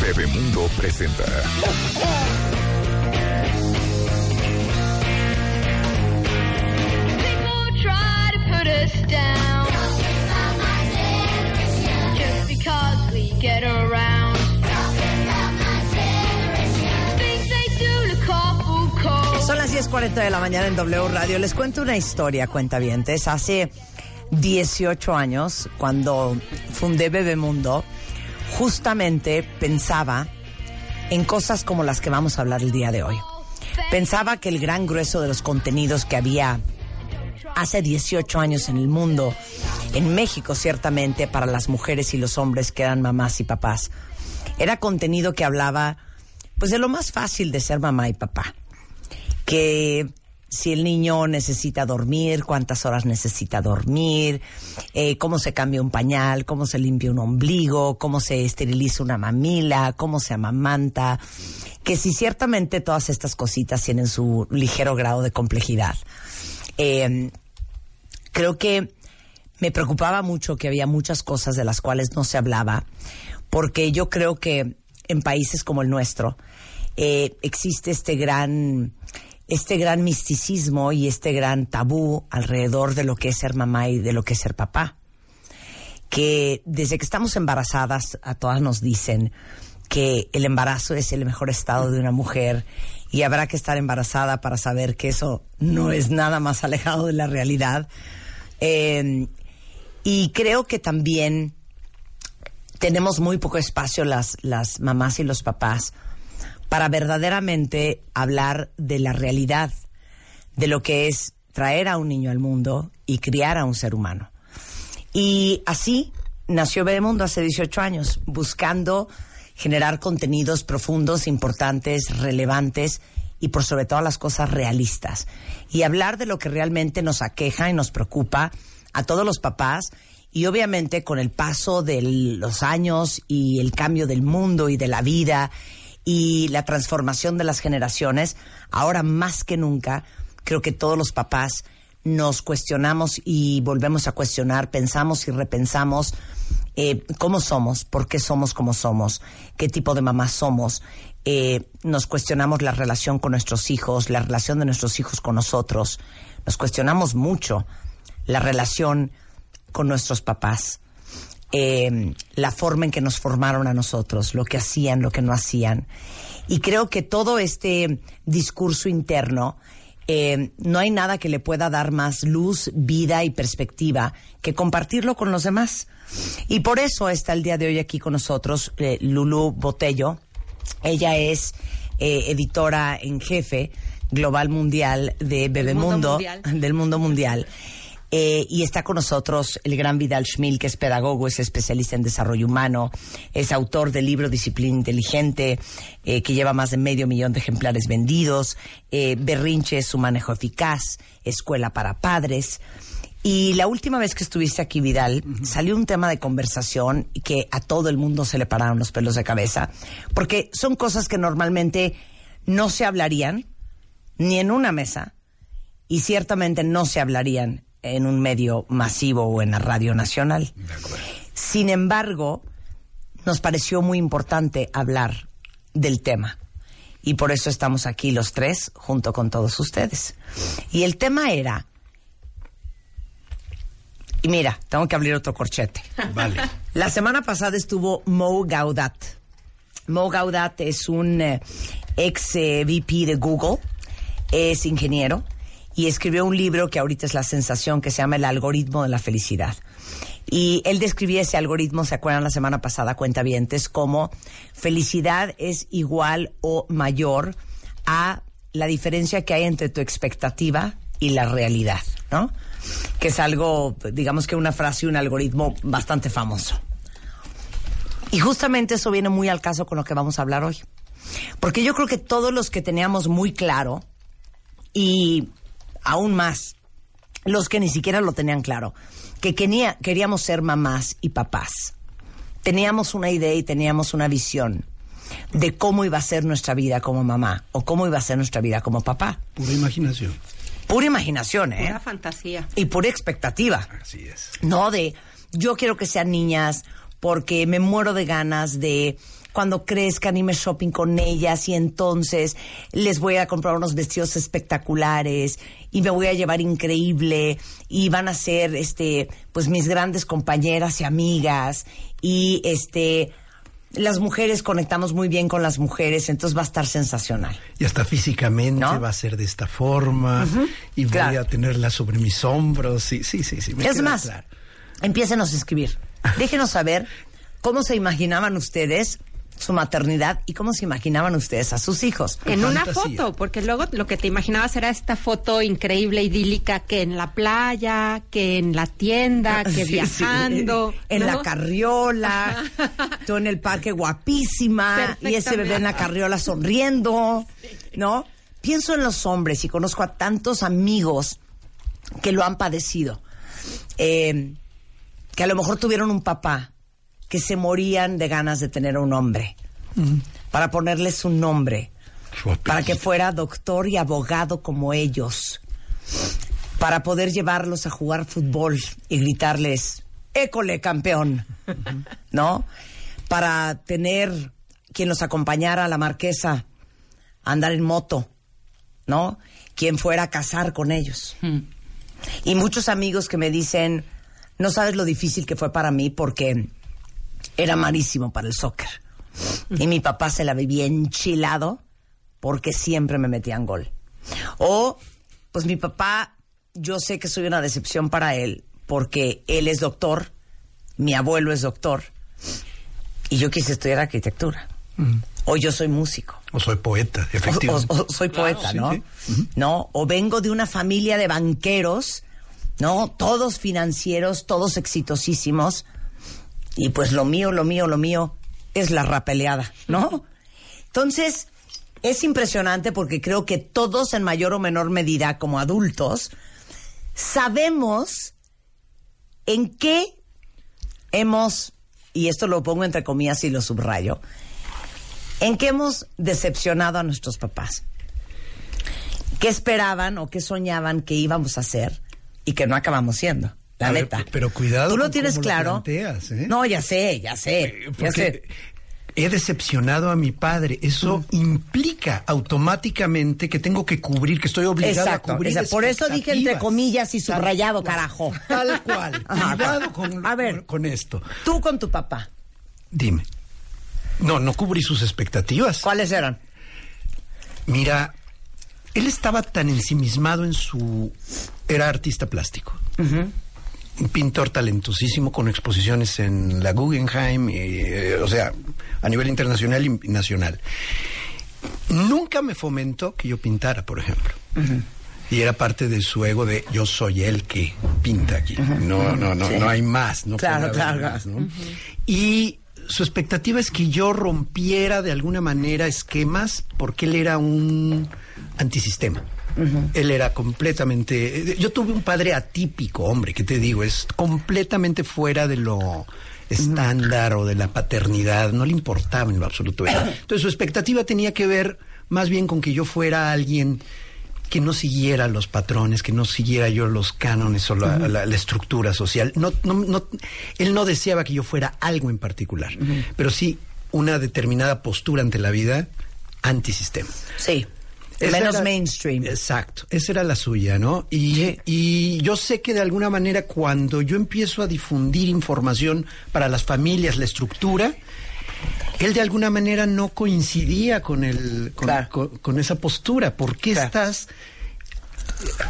Bebemundo presenta. Get around. Son las 10.40 de la mañana en W Radio. Les cuento una historia, cuentavientes. Hace 18 años, cuando fundé Bebemundo, justamente pensaba en cosas como las que vamos a hablar el día de hoy. Pensaba que el gran grueso de los contenidos que había hace 18 años en el mundo, en México ciertamente, para las mujeres y los hombres que eran mamás y papás, era contenido que hablaba pues de lo más fácil de ser mamá y papá que si el niño necesita dormir, cuántas horas necesita dormir, eh, cómo se cambia un pañal, cómo se limpia un ombligo, cómo se esteriliza una mamila, cómo se amamanta, que si ciertamente todas estas cositas tienen su ligero grado de complejidad. Eh, creo que me preocupaba mucho que había muchas cosas de las cuales no se hablaba, porque yo creo que en países como el nuestro eh, existe este gran este gran misticismo y este gran tabú alrededor de lo que es ser mamá y de lo que es ser papá. Que desde que estamos embarazadas a todas nos dicen que el embarazo es el mejor estado de una mujer y habrá que estar embarazada para saber que eso no es nada más alejado de la realidad. Eh, y creo que también tenemos muy poco espacio las, las mamás y los papás para verdaderamente hablar de la realidad, de lo que es traer a un niño al mundo y criar a un ser humano. Y así nació Bebemundo hace 18 años, buscando generar contenidos profundos, importantes, relevantes y por sobre todas las cosas realistas. Y hablar de lo que realmente nos aqueja y nos preocupa a todos los papás y obviamente con el paso de los años y el cambio del mundo y de la vida y la transformación de las generaciones, ahora más que nunca, creo que todos los papás nos cuestionamos y volvemos a cuestionar, pensamos y repensamos eh, cómo somos, por qué somos como somos, qué tipo de mamás somos. Eh, nos cuestionamos la relación con nuestros hijos, la relación de nuestros hijos con nosotros. Nos cuestionamos mucho la relación con nuestros papás. Eh, la forma en que nos formaron a nosotros, lo que hacían, lo que no hacían. Y creo que todo este discurso interno, eh, no hay nada que le pueda dar más luz, vida y perspectiva que compartirlo con los demás. Y por eso está el día de hoy aquí con nosotros eh, Lulu Botello. Ella es eh, editora en jefe global mundial de Bebemundo, del mundo mundial. Eh, y está con nosotros el gran Vidal Schmil, que es pedagogo, es especialista en desarrollo humano, es autor del libro Disciplina Inteligente, eh, que lleva más de medio millón de ejemplares vendidos, eh, Berrinche, su manejo eficaz, Escuela para Padres. Y la última vez que estuviste aquí, Vidal, salió un tema de conversación que a todo el mundo se le pararon los pelos de cabeza, porque son cosas que normalmente no se hablarían ni en una mesa y ciertamente no se hablarían en un medio masivo o en la radio nacional. Sin embargo, nos pareció muy importante hablar del tema. Y por eso estamos aquí los tres junto con todos ustedes. Y el tema era... Y mira, tengo que abrir otro corchete. Vale. La semana pasada estuvo Mo Gaudat. Mo Gaudat es un eh, ex eh, VP de Google, es ingeniero y escribió un libro que ahorita es la sensación que se llama El algoritmo de la felicidad. Y él describía ese algoritmo, ¿se acuerdan la semana pasada, cuentavientes, como felicidad es igual o mayor a la diferencia que hay entre tu expectativa y la realidad, ¿no? Que es algo, digamos que una frase, un algoritmo bastante famoso. Y justamente eso viene muy al caso con lo que vamos a hablar hoy. Porque yo creo que todos los que teníamos muy claro, y aún más, los que ni siquiera lo tenían claro, que quería- queríamos ser mamás y papás. Teníamos una idea y teníamos una visión de cómo iba a ser nuestra vida como mamá o cómo iba a ser nuestra vida como papá. Pura imaginación. Pura imaginación, ¿eh? Pura fantasía. Y pura expectativa. Así es. No de yo quiero que sean niñas porque me muero de ganas de cuando crezcan irme shopping con ellas y entonces les voy a comprar unos vestidos espectaculares y me voy a llevar increíble y van a ser este pues mis grandes compañeras y amigas y este las mujeres conectamos muy bien con las mujeres, entonces va a estar sensacional. Y hasta físicamente ¿No? va a ser de esta forma y voy a tenerla sobre mis hombros. Sí, sí, sí. sí me es más, claro. a escribir. Déjenos saber cómo se imaginaban ustedes su maternidad y cómo se imaginaban ustedes a sus hijos. En una foto, porque luego lo que te imaginabas era esta foto increíble, idílica, que en la playa, que en la tienda, que Sí, sí. viajando. En ¿no? la carriola, tú en el parque guapísima, y ese bebé en la carriola sonriendo, ¿no? Pienso en los hombres y conozco a tantos amigos que lo han padecido, eh, que a lo mejor tuvieron un papá que se morían de ganas de tener un hombre, para ponerles un nombre, para que fuera doctor y abogado como ellos, para poder llevarlos a jugar fútbol y gritarles, école campeón, ¿no? Para tener quien los acompañara a la marquesa a andar en moto, ¿no? Quien fuera a casar con ellos. Y muchos amigos que me dicen, no sabes lo difícil que fue para mí porque era malísimo para el soccer. Y mi papá se la vivía enchilado porque siempre me metían gol. O, pues mi papá, yo sé que soy una decepción para él porque él es doctor, mi abuelo es doctor y yo quise estudiar arquitectura. O yo soy músico. O soy poeta, O, efectivamente. o- o soy poeta, sí, ¿no? sí. No, o vengo de una familia de banqueros, ¿no? Todos financieros, todos exitosísimos. Y pues lo mío, lo mío, lo mío es la rapeleada, ¿no? Entonces, es impresionante porque creo que todos en mayor o menor medida como adultos sabemos en qué hemos, y esto lo pongo entre comillas y lo subrayo, en qué hemos decepcionado a nuestros papás. ¿Qué esperaban o qué soñaban que íbamos a hacer y que no acabamos siendo? La ver, neta. pero cuidado ¿Tú lo tienes lo claro? planteas, ¿eh? No, ya sé, ya sé. ya Porque sé. he decepcionado a mi padre. Eso implica automáticamente que tengo que cubrir, que estoy obligado Exacto. a cubrir. por eso dije entre comillas y Tal subrayado, cual. carajo. Tal cual. Cuidado con, a ver. con- con esto. Tú con tu papá, Dime. No, no cubrí sus expectativas. ¿cuáles eran? Mira, él estaba tan ensimismado en su... Era artista plástico. Un pintor talentosísimo con exposiciones en la Guggenheim, y, eh, o sea, a nivel internacional y nacional. Nunca me fomentó que yo pintara, por ejemplo. Y era parte de su ego de yo soy el que pinta aquí. No, no, no, Sí. no hay más. No claro. más, ¿no? Y su expectativa es que yo rompiera de alguna manera esquemas porque él era un antisistema. Él era completamente... Yo tuve un padre atípico, hombre, ¿qué te digo? Es completamente fuera de lo estándar o de la paternidad, no le importaba en lo absoluto. Entonces su expectativa tenía que ver más bien con que yo fuera alguien que no siguiera los patrones, que no siguiera yo los cánones o la, la- la estructura social. No, no, no, él no deseaba que yo fuera algo en particular, pero sí una determinada postura ante la vida antisistema. Sí. Menos era- mainstream. Exacto, esa era la suya, ¿no? Y, y yo sé que de alguna manera cuando yo empiezo a difundir información para las familias, la estructura, él de alguna manera no coincidía con el con, Claro. con- con esa postura. ¿Por qué Claro. estás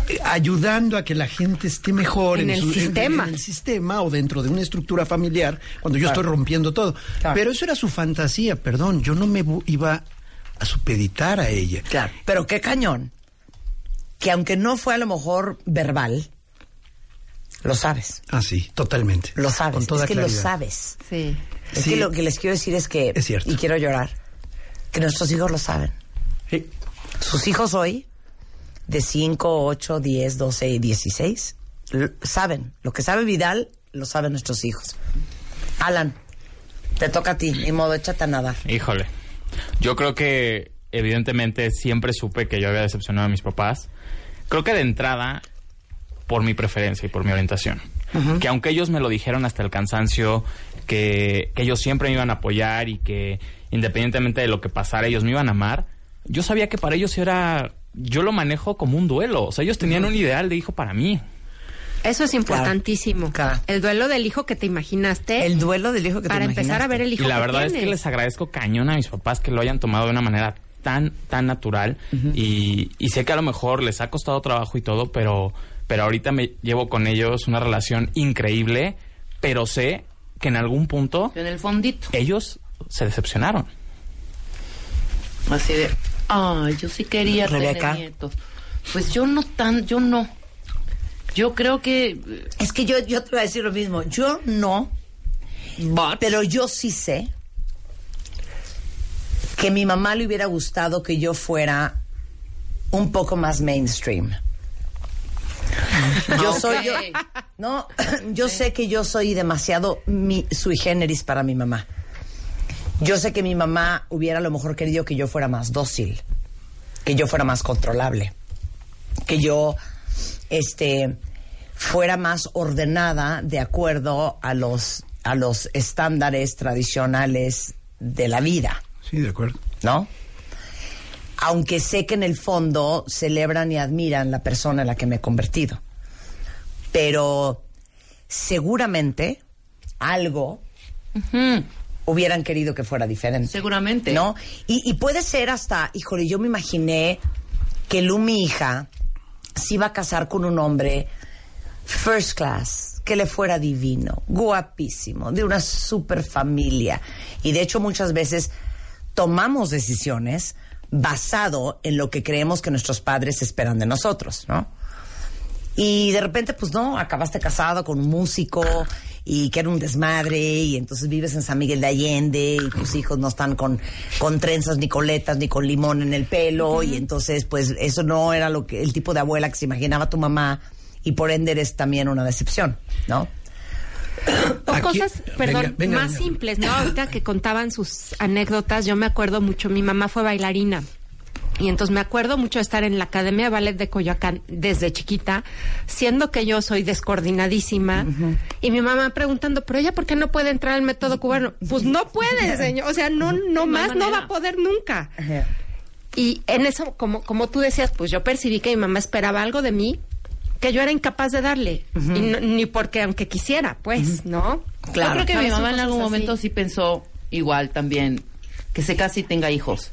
eh, ayudando a que la gente esté mejor En el su- sistema. en el sistema o dentro de una estructura familiar cuando yo Claro. estoy rompiendo todo? Claro. Pero eso era su fantasía, perdón, yo no me iba a supeditar a ella. Claro. Pero qué cañón. Que aunque no fue a lo mejor verbal, lo sabes. Ah, sí, totalmente. Lo sabes. Con toda es que claridad. lo sabes. Sí. Es Sí. que lo que les quiero decir es que, Es cierto. y quiero llorar, que nuestros hijos lo saben. Sí. Sus hijos hoy, de 5, 8, 10, 12 y 16, l- saben. Lo que sabe Vidal, lo saben nuestros hijos. Alan, te toca a ti. Ni modo, échate a nadar. Híjole. Yo creo que evidentemente siempre supe que yo había decepcionado a mis papás. Creo que de entrada por mi preferencia y por mi orientación. Que aunque ellos me lo dijeron hasta el cansancio, que, que ellos siempre me iban a apoyar y que independientemente de lo que pasara, ellos me iban a amar, yo sabía que para ellos era... Yo lo manejo como un duelo. O sea, ellos tenían un ideal de hijo para mí. Eso es importantísimo. Claro. El duelo del hijo que te imaginaste. El duelo del hijo que te para empezar imaginaste. a ver el hijo Y la que verdad es que les agradezco cañón a mis papás que lo hayan tomado de una manera tan, tan natural. y, y sé que a lo mejor les ha costado trabajo y todo, pero, pero ahorita me llevo con ellos una relación increíble, pero sé que en algún punto En el fondito. ellos se decepcionaron. Así de, ay, yo sí quería Rebeca. tener nietos. Pues yo no tan, yo no. Yo creo que... Es que yo, yo te voy a decir lo mismo. Yo no, But- pero yo sí sé que mi mamá le hubiera gustado que yo fuera un poco más mainstream. Yo soy yo, no, yo sé que yo soy demasiado mi, sui generis para mi mamá. Yo sé que mi mamá hubiera a lo mejor querido que yo fuera más dócil, que yo fuera más controlable, que yo este fuera más ordenada de acuerdo a los a los estándares tradicionales de la vida. Sí, de acuerdo. ¿no? Aunque sé que en el fondo celebran y admiran la persona en la que me he convertido. Pero seguramente algo hubieran querido que fuera diferente. Seguramente. ¿No? Y, y puede ser hasta, híjole, yo me imaginé que Lu, mi hija, se iba a casar con un hombre first class, que le fuera divino, guapísimo, de una super familia. Y de hecho muchas veces tomamos decisiones basado en lo que creemos que nuestros padres esperan de nosotros, ¿no? Y de repente, pues no, acabaste casado con un músico y que era un desmadre y entonces vives en San Miguel de Allende y tus hijos no están con, con trenzas ni coletas ni con limón en el pelo y entonces pues eso no era lo que el tipo de abuela que se imaginaba tu mamá y por ende eres también una decepción, ¿no? O Aquí- cosas, venga, perdón, venga, más venga. simples, ¿no? Ahorita que contaban sus anécdotas, yo me acuerdo mucho, mi mamá fue bailarina. Y entonces me acuerdo mucho de estar en la Academia de Ballet de Coyoacán desde chiquita, siendo que yo soy descoordinadísima. Y mi mamá preguntando, pero ella, ¿por qué no puede entrar al método cubano? Pues no puede, señor. O sea, no, no más, no va a poder nunca. Y en eso, como, como tú decías, pues yo percibí que mi mamá esperaba algo de mí que yo era incapaz de darle. Y no- ni porque aunque quisiera, pues, ¿no? Yo creo que mi mamá en algún momento así. sí pensó igual también, que se case y tenga hijos.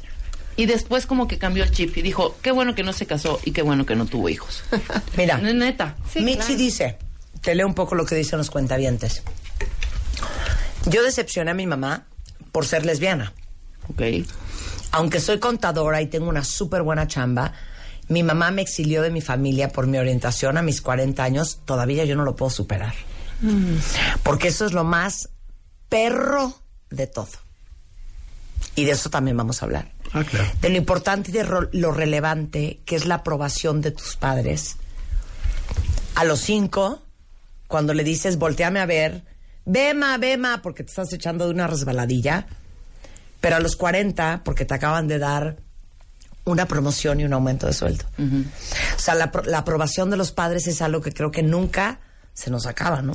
Y después como que cambió el chip y dijo, qué bueno que no se casó y qué bueno que no tuvo hijos. Mira, No es neta. Sí, Michi claro. dice, te leo un poco lo que dicen los cuentavientes. Yo decepcioné a mi mamá por ser lesbiana. Ok. Aunque soy contadora y tengo una súper buena chamba, mi mamá me exilió de mi familia por mi orientación a mis 40 años. Todavía yo no lo puedo superar. Porque eso es lo más perro de todo. Y de eso también vamos a hablar. Ah, claro. De lo importante y de lo relevante que es la aprobación de tus padres. A los cinco, cuando le dices, volteame a ver, vema, vema, porque te estás echando de una resbaladilla. Pero a los 40, porque te acaban de dar una promoción y un aumento de sueldo. O sea, la, pro- la aprobación de los padres es algo que creo que nunca se nos acaba, ¿no?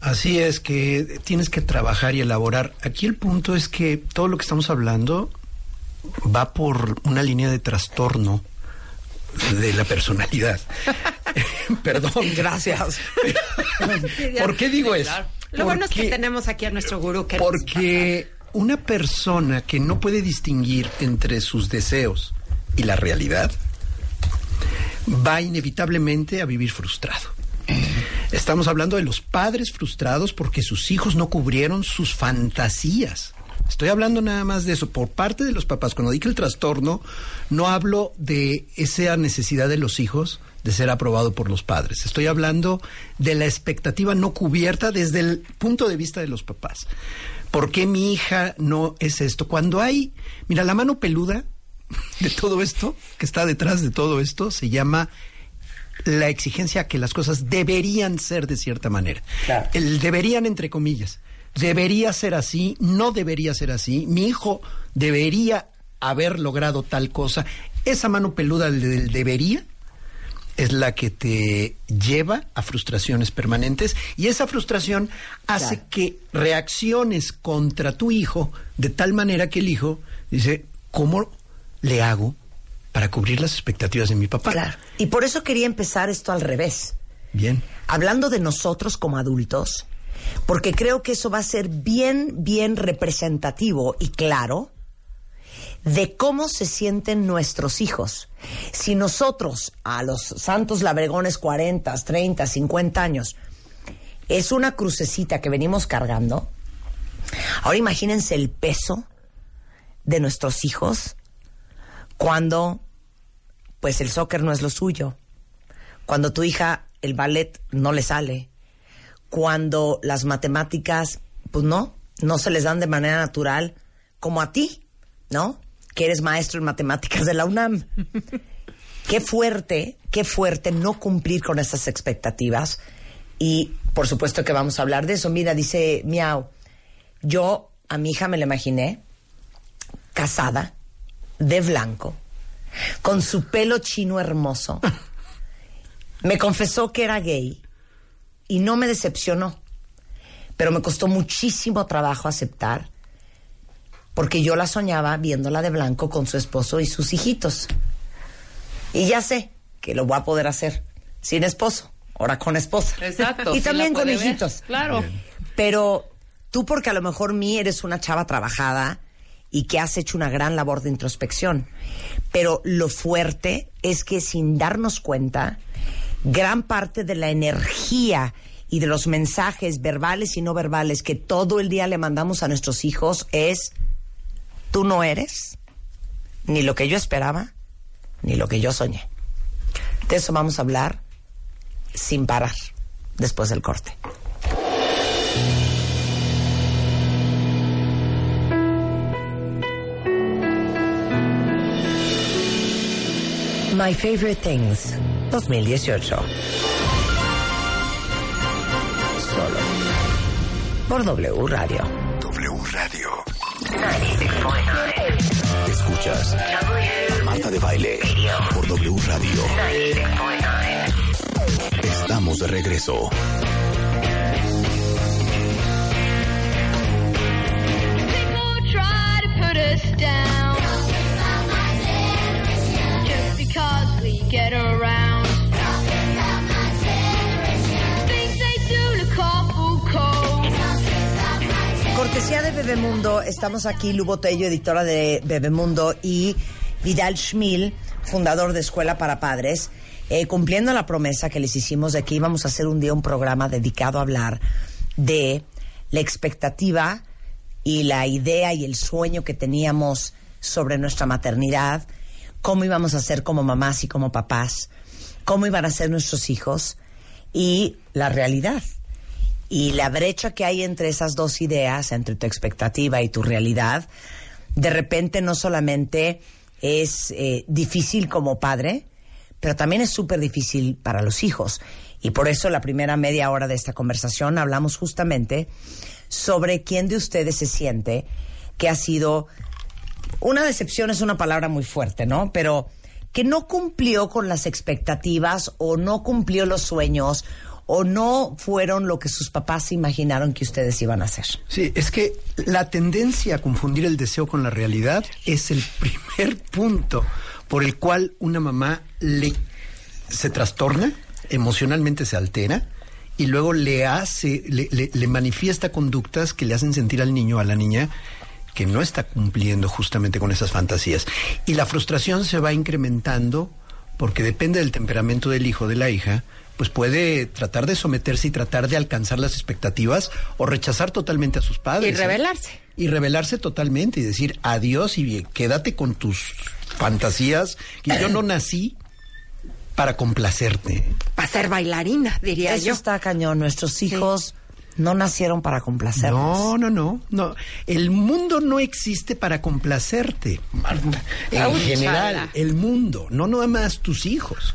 Así es que tienes que trabajar y elaborar. Aquí el punto es que todo lo que estamos hablando va por una línea de trastorno de la personalidad. Perdón. Gracias. ¿Por qué digo eso? Lo bueno es que tenemos aquí a nuestro gurú que Porque una persona que no puede distinguir entre sus deseos y la realidad va inevitablemente a vivir frustrado. Estamos hablando de los padres frustrados porque sus hijos no cubrieron sus fantasías. Estoy hablando nada más de eso. Por parte de los papás, cuando dije el trastorno, no hablo de esa necesidad de los hijos de ser aprobado por los padres. Estoy hablando de la expectativa no cubierta desde el punto de vista de los papás. ¿Por qué mi hija no es esto? Cuando hay, mira, la mano peluda de todo esto, que está detrás de todo esto, se llama la exigencia que las cosas deberían ser de cierta manera. Claro. El deberían entre comillas. Debería ser así, no debería ser así. Mi hijo debería haber logrado tal cosa. Esa mano peluda del debería es la que te lleva a frustraciones permanentes y esa frustración hace Claro. que reacciones contra tu hijo de tal manera que el hijo dice, ¿cómo le hago para cubrir las expectativas de mi papá? Claro. Y por eso quería empezar esto al revés. Bien. hablando de nosotros como adultos, porque creo que eso va a ser bien, bien representativo y claro de cómo se sienten nuestros hijos. Si nosotros, a los santos labregones 40, 30, 50 años, es una crucecita que venimos cargando, ahora imagínense el peso de nuestros hijos cuando pues el soccer no es lo suyo, cuando tu hija el ballet no le sale, cuando las matemáticas, pues no, no se les dan de manera natural, como a ti, ¿no? Que eres maestro en matemáticas de la UNAM. qué fuerte, qué fuerte no cumplir con esas expectativas. Y por supuesto que vamos a hablar de eso. Mira, dice Miau, yo a mi hija me la imaginé casada, de blanco, con su pelo chino hermoso. Me confesó que era gay y no me decepcionó, pero me costó muchísimo trabajo aceptar porque yo la soñaba viéndola de blanco con su esposo y sus hijitos. Y ya sé que lo voy a poder hacer sin esposo, ahora con esposa. Exacto, Y sí también con ver, hijitos. claro. Pero tú porque a lo mejor mí eres una chava trabajada y que has hecho una gran labor de introspección. Pero lo fuerte es que sin darnos cuenta, gran parte de la energía y de los mensajes verbales y no verbales que todo el día le mandamos a nuestros hijos es, tú no eres ni lo que yo esperaba, ni lo que yo soñé. De eso vamos a hablar sin parar después del corte. My Favorite Things 2018. Solo por W Radio. W Radio. Escuchas Marta de Baile por W Radio. Estamos de regreso. People try De Bebemundo, estamos aquí, Lu Botello, editora de Bebemundo, y Vidal Schmil, fundador de Escuela para Padres, eh, cumpliendo la promesa que les hicimos de que íbamos a hacer un día un programa dedicado a hablar de la expectativa y la idea y el sueño que teníamos sobre nuestra maternidad, cómo íbamos a ser como mamás y como papás, cómo iban a ser nuestros hijos y la realidad. Y la brecha que hay entre esas dos ideas, entre tu expectativa y tu realidad, de repente no solamente es eh, difícil como padre, pero también es súper difícil para los hijos. Y por eso la primera media hora de esta conversación hablamos justamente sobre quién de ustedes se siente que ha sido una decepción es una palabra muy fuerte, ¿no? Pero que no cumplió con las expectativas o no cumplió los sueños o no fueron lo que sus papás imaginaron que ustedes iban a hacer. Sí, es que la tendencia a confundir el deseo con la realidad es el primer punto por el cual una mamá le se trastorna, emocionalmente se altera y luego le hace, le, le- le manifiesta conductas que le hacen sentir al niño, a la niña, que no está cumpliendo justamente con esas fantasías. Y la frustración se va incrementando porque depende del temperamento del hijo, de la hija, pues puede tratar de someterse y tratar de alcanzar las expectativas o rechazar totalmente a sus padres. Y ¿eh? rebelarse. Y rebelarse totalmente y decir adiós y quédate con tus fantasías. Y yo no nací para complacerte. Para ser bailarina, diría Eso yo. está cañón. Nuestros hijos no nacieron para complacernos. No, no, no, no. El mundo no existe para complacerte, Marta. En general, el mundo, no nada más tus hijos.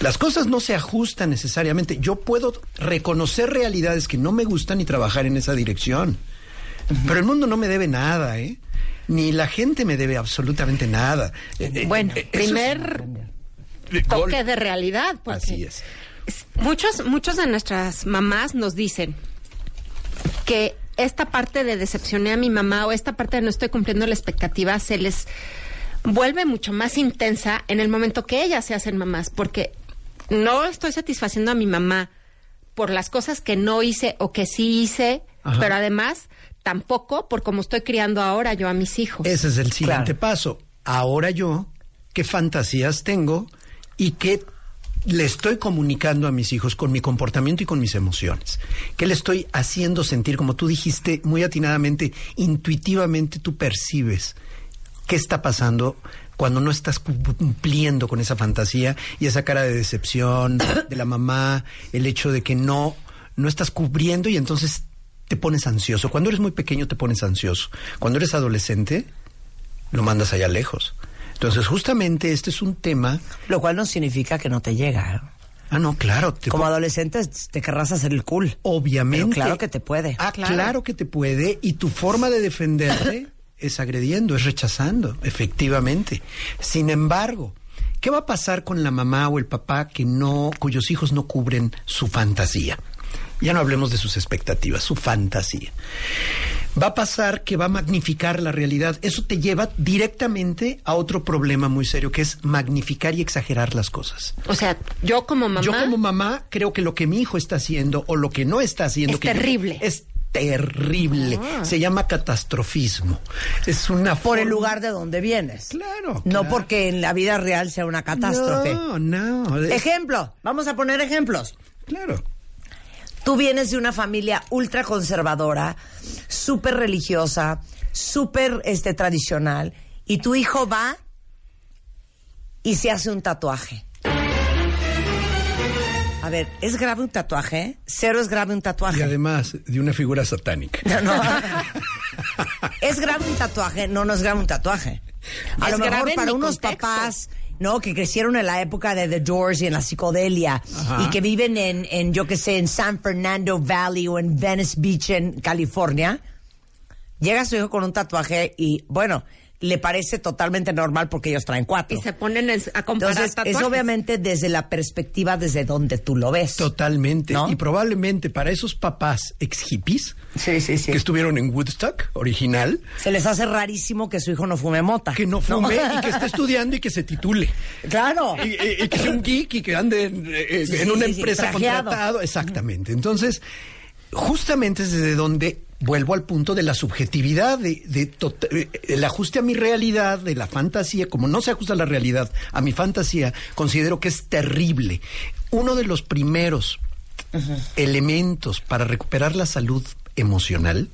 Las cosas no se ajustan necesariamente. Yo puedo reconocer realidades que no me gustan y trabajar en esa dirección. Pero el mundo no me debe nada, ¿eh? Ni la gente me debe absolutamente nada. Eh, eh, Bueno, eh, es- primer toque de realidad. Porque Así es. es- Muchos, muchos de nuestras mamás nos dicen que esta parte de decepcioné a mi mamá o esta parte de no estoy cumpliendo la expectativa se les vuelve mucho más intensa en el momento que ellas se hacen mamás, porque no estoy satisfaciendo a mi mamá por las cosas que no hice o que sí hice, Ajá. pero además tampoco por cómo estoy criando ahora yo a mis hijos. Ese es el siguiente Claro. paso. Ahora yo, ¿qué fantasías tengo y qué le estoy comunicando a mis hijos con mi comportamiento y con mis emociones? ¿Qué le estoy haciendo sentir? Como tú dijiste muy atinadamente, intuitivamente tú percibes qué está pasando cuando no estás cu- cumpliendo con esa fantasía y esa cara de decepción de la mamá, el hecho de que no, no estás cubriendo y entonces te pones ansioso. Cuando eres muy pequeño te pones ansioso. Cuando eres adolescente, lo mandas allá lejos. Entonces, justamente este es un tema. Lo cual no significa que no te llega. ¿eh? Ah, no, claro. Te Como adolescente te querrás hacer el cool. Obviamente. Pero claro que te puede. Ah, claro. que te puede. Y tu forma de defenderte es agrediendo, es rechazando, efectivamente. Sin embargo, ¿qué va a pasar con la mamá o el papá que no, cuyos hijos no cubren su fantasía? Ya no hablemos de sus expectativas, su fantasía. Va a pasar que va a magnificar la realidad. Eso te lleva directamente a otro problema muy serio, que es magnificar y exagerar las cosas. O sea, yo como mamá... Yo como mamá creo que lo que mi hijo está haciendo o lo que no está haciendo Es que yo- terrible. es terrible. Ah. Se llama catastrofismo. Es una Por el lugar de donde vienes. Claro, No porque en la vida real sea una catástrofe. No, no. Ejemplo, vamos a poner ejemplos. claro. Tú vienes de una familia ultra conservadora, súper religiosa, súper este, tradicional, y tu hijo va y se hace un tatuaje. A ver, ¿es grave un tatuaje? Cero es grave un Y tatuaje. además de una figura satánica. No, no. ¿Es grave un tatuaje? No, no es grave un tatuaje. A Es lo mejor para unos contexto. papás, ¿no? Que crecieron en la época de The Doors y en la psicodelia Ajá. y que viven en, en, yo que sé, en San Fernando Valley o en Venice Beach en California. Llega su hijo con un tatuaje y, bueno, le parece totalmente normal porque ellos traen cuatro. Y se ponen en- a comparar Entonces, es tatuajes. obviamente desde la perspectiva desde donde tú lo ves. Totalmente. ¿No? Y probablemente para esos papás ex hippies Sí, sí, sí. que estuvieron en Woodstock original, Se les hace rarísimo que su hijo no fume mota. que no fume y que esté estudiando y que se titule. Claro. y, y- y que sea un geek y que ande en, eh, Sí, en sí, una empresa trajeado. contratado. Exactamente. Entonces, justamente es desde donde vuelvo al punto de la subjetividad, de, de eh, el ajuste a mi realidad, de la fantasía. Como no se ajusta la realidad a mi fantasía, considero que es terrible. Uno de los primeros elementos para recuperar la salud emocional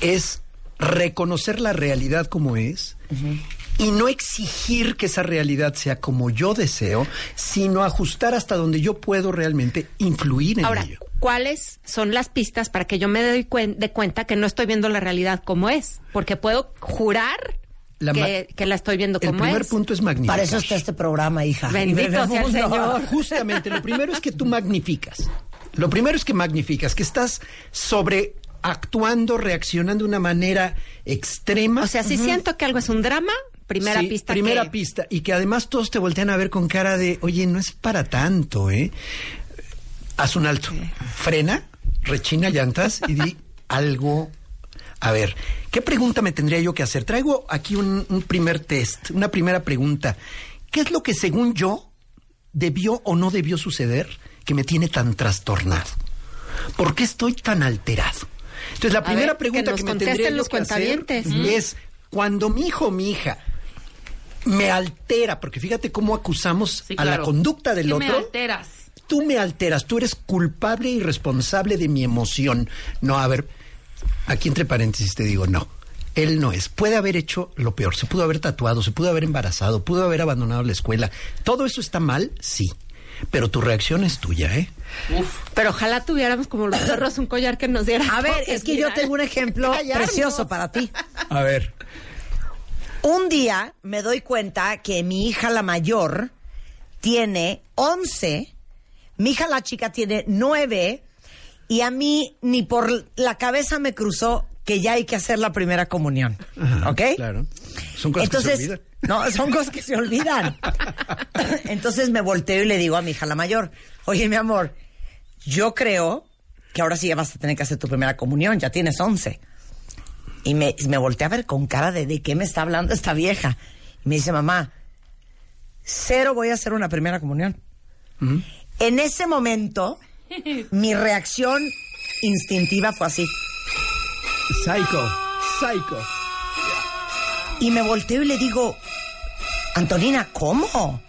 es reconocer la realidad como es y no exigir que esa realidad sea como yo deseo, sino ajustar hasta donde yo puedo realmente influir en Ahora, ello. ¿Cuáles son las pistas para que yo me doy cuen- de cuenta que no estoy viendo la realidad como es? Porque puedo jurar La que, la estoy viendo El como primer es. punto es magnificar. Para eso está este programa, hija. Bendito sea el Señor. Justamente, lo primero es que tú magnificas. Lo primero es que magnificas, que estás sobre actuando, reaccionando de una manera extrema. O sea, si siento que algo es un drama, primera Sí, pista Primera que... pista. Y que además todos te voltean a ver con cara de, oye, no es para tanto, ¿eh? Haz un alto. Frena, rechina llantas y di algo. A ver, ¿qué pregunta me tendría yo que hacer? Traigo aquí un, un primer test, una primera pregunta. ¿Qué es lo que según yo debió o no debió suceder que me tiene tan trastornado? ¿Por qué estoy tan alterado? Entonces, la primera ver, pregunta que, me tendría los que hacer es cuando mi hijo o mi hija me altera, porque fíjate cómo acusamos Sí, a la conducta del ¿Qué otro. me alteras? Tú me alteras, tú eres culpable y responsable de mi emoción. No, a ver, aquí entre paréntesis te digo, no. Él no es. Puede haber hecho lo peor. Se pudo haber tatuado, se pudo haber embarazado, pudo haber abandonado la escuela. ¿Todo eso está mal? Sí. Pero tu reacción es tuya, ¿eh? Pero ojalá tuviéramos como los perros un collar que nos diera. A ver, es que yo tengo un ejemplo Callarnos. precioso para ti. A ver. Un día me doy cuenta que mi hija la mayor tiene 11, mi hija la chica tiene 9 y a mí ni por la cabeza me cruzó que ya hay que hacer la primera comunión. Ajá, ¿Ok? Claro. Son cosas Entonces, que se olvidan. no, son cosas que se olvidan. Entonces me volteo y le digo a mi hija la mayor, oye mi amor, yo creo que ahora sí ya vas a tener que hacer tu primera comunión, ya tienes 11. Y me, me volteé a ver con cara de de qué me está hablando esta vieja. Y me dice, mamá, cero voy a hacer una primera comunión. En ese momento, mi reacción instintiva fue así. Psycho. Psycho. Y me volteo y le digo, Antonina, ¿cómo?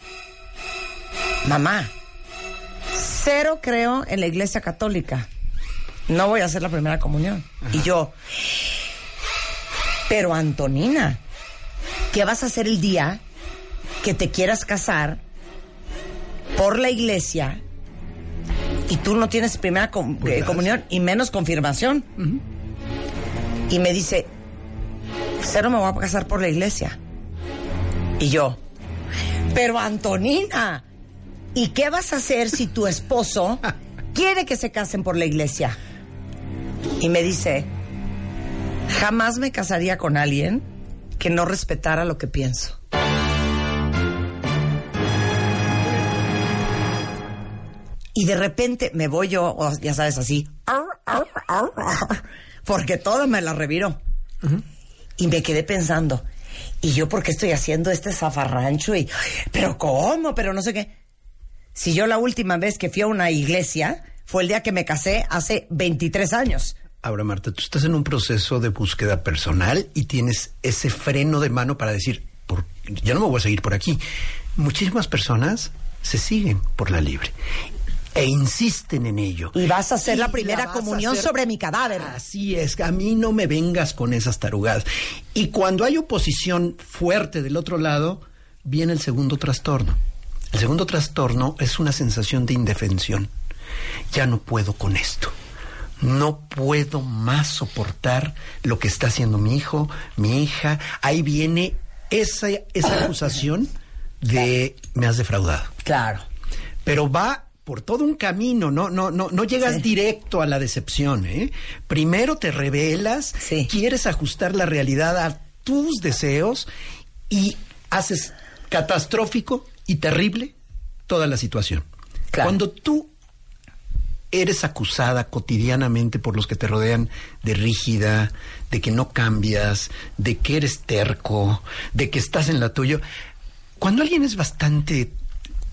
Mamá, cero creo en la iglesia católica. No voy a hacer la primera comunión. Y yo, pero Antonina, ¿qué vas a hacer el día que te quieras casar por la iglesia y tú no tienes primera com- Pues eh, las- comunión y menos confirmación? Y me dice, cero me voy a casar por la iglesia. Y yo, pero Antonina, ¿y qué vas a hacer si tu esposo quiere que se casen por la iglesia? Y me dice, jamás me casaría con alguien que no respetara lo que pienso. Y de repente me voy yo, ya sabes, así, porque todo me la reviró. Y me quedé pensando, ¿y yo por qué estoy haciendo este zafarrancho? Y, ¿Pero cómo? Pero no sé qué. Si yo la última vez que fui a una iglesia fue el día que me casé hace 23 años. Ahora, Marta, tú estás en un proceso de búsqueda personal y tienes ese freno de mano para decir, ya no me voy a seguir por aquí. Muchísimas personas se siguen por la libre e insisten en ello. Y vas a hacer la primera comunión hacer- sobre mi cadáver. Así es, a mí no me vengas con esas tarugadas. Y cuando hay oposición fuerte del otro lado, viene el segundo trastorno. El segundo trastorno es una sensación de indefensión. Ya no puedo con esto. No puedo más soportar lo que está haciendo mi hijo, mi hija. Ahí viene esa, esa acusación de me has defraudado Claro. pero va por todo un camino, no, no, no, no llegas Sí. directo a la decepción, ¿eh? Primero te revelas, Sí. quieres ajustar la realidad a tus deseos y haces catastrófico y terrible toda la situación. Claro. Cuando tú eres acusada cotidianamente por los que te rodean de rígida, de que no cambias, de que eres terco, de que estás en la tuya. Cuando alguien es bastante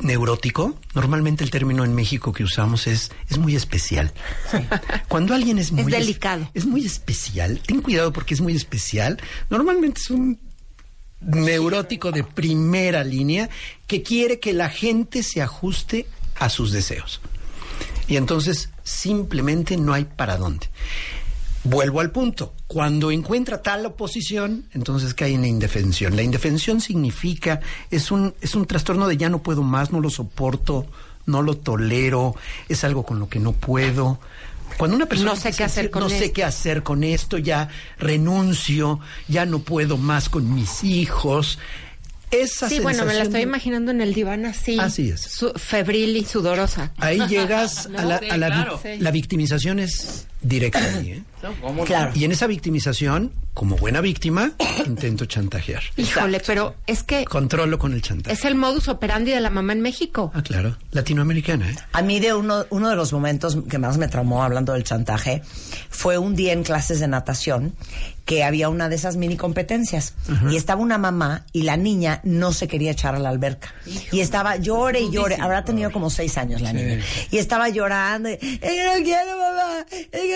neurótico, normalmente el término en México que usamos es es muy especial. Cuando alguien es muy es- delicado. es muy especial. Ten cuidado porque es muy especial. Normalmente es un neurótico de primera línea que quiere que la gente se ajuste a sus deseos. Y entonces simplemente no hay para dónde. Vuelvo al punto. Cuando encuentra tal oposición, entonces cae en la indefensión. La indefensión significa, es un, es un trastorno de ya no puedo más, no lo soporto, no lo tolero, es algo con lo que no puedo. Cuando una persona No sé qué hacer con no sé esto". qué hacer con esto, ya renuncio, ya no puedo más con mis hijos. Esa Sí, bueno, me la estoy de- imaginando en el diván así. Así es. su- febril y sudorosa. Ahí llegas a la, sí, a la, claro. vi- la victimización es directa ahí, ¿eh? ¿Cómo no? Claro. Y en esa victimización, como buena víctima, intento chantajear. Híjole, pero es que Controlo con el chantaje. es el modus operandi de la mamá en México. Ah, claro. Latinoamericana, ¿eh? A mí de uno, uno de los momentos que más me traumó hablando del chantaje fue un día en clases de natación que había una de esas mini competencias y estaba una mamá y la niña no se quería echar a la alberca y estaba llore y llore, habrá tenido como seis años la niña y estaba llorando, y, es que no quiero mamá, es que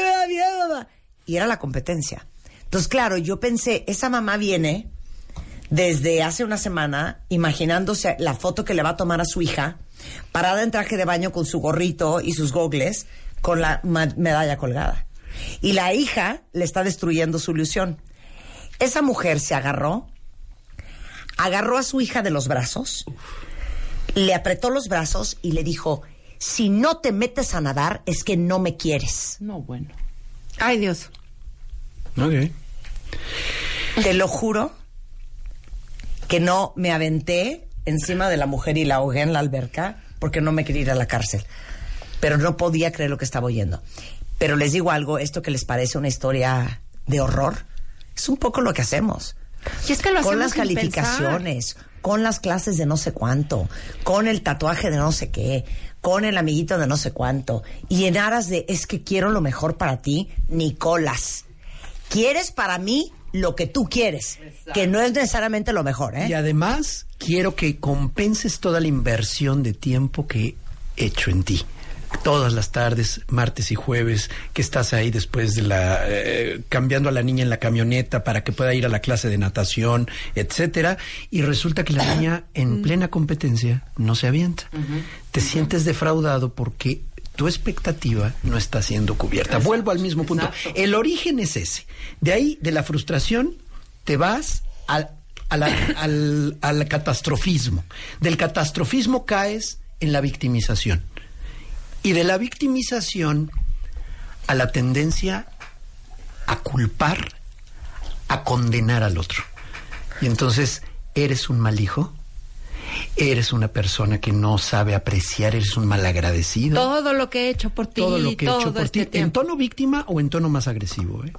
y era la competencia. Entonces claro, yo pensé, esa mamá viene desde hace una semana imaginándose la foto que le va a tomar a su hija, parada en traje de baño con su gorrito y sus gogles, con la medalla colgada. Y la hija le está destruyendo su ilusión. Esa mujer se agarró, agarró a su hija de los brazos, le apretó los brazos y le dijo, si no te metes a nadar es que no me quieres. No, bueno. Ay, Dios. Ok. Te lo juro que no me aventé encima de la mujer y la ahogué en la alberca porque no me quería ir a la cárcel. Pero no podía creer lo que estaba oyendo. Pero les digo algo, esto que les parece una historia de horror, es un poco lo que hacemos. Y es que lo con hacemos las calificaciones, con las clases de no sé cuánto, con el tatuaje de no sé qué, con el amiguito de no sé cuánto, y en aras de es que quiero lo mejor para ti, Nicolas. Quieres para mí lo que tú quieres, que no es necesariamente lo mejor, ¿eh? Y además, quiero que compenses toda la inversión de tiempo que he hecho en ti. Todas las tardes, martes y jueves, que estás ahí después de la. eh, cambiando a la niña en la camioneta para que pueda ir a la clase de natación, etcétera. Y resulta que la niña, en plena competencia, no se avienta. Te sientes defraudado porque tu expectativa no está siendo cubierta. Vuelvo al mismo punto. El origen es ese. De ahí, de la frustración, te vas al, a la- al, al catastrofismo. Del catastrofismo caes en la victimización. Y de la victimización a la tendencia a culpar, a condenar al otro. Y entonces, ¿eres un mal hijo? ¿Eres una persona que no sabe apreciar? ¿Eres un malagradecido? Todo lo que he hecho por ti, todo lo que he hecho por este ti, en tiempo. tono víctima o en tono más agresivo, ¿eh?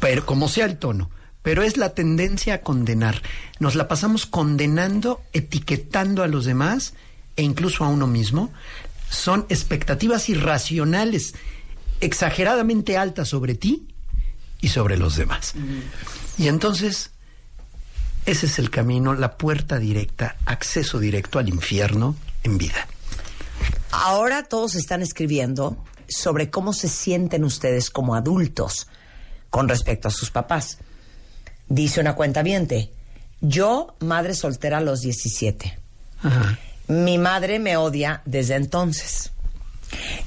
pero como sea el tono. Pero es la tendencia a condenar. Nos la pasamos condenando, etiquetando a los demás e incluso a uno mismo. Son expectativas irracionales, exageradamente altas sobre ti y sobre los demás. Y entonces, ese es el camino, la puerta directa, acceso directo al infierno en vida. Ahora todos están escribiendo sobre cómo se sienten ustedes como adultos con respecto a sus papás. Dice una cuenta yo, madre soltera a los 17. Ajá. Mi madre me odia desde entonces.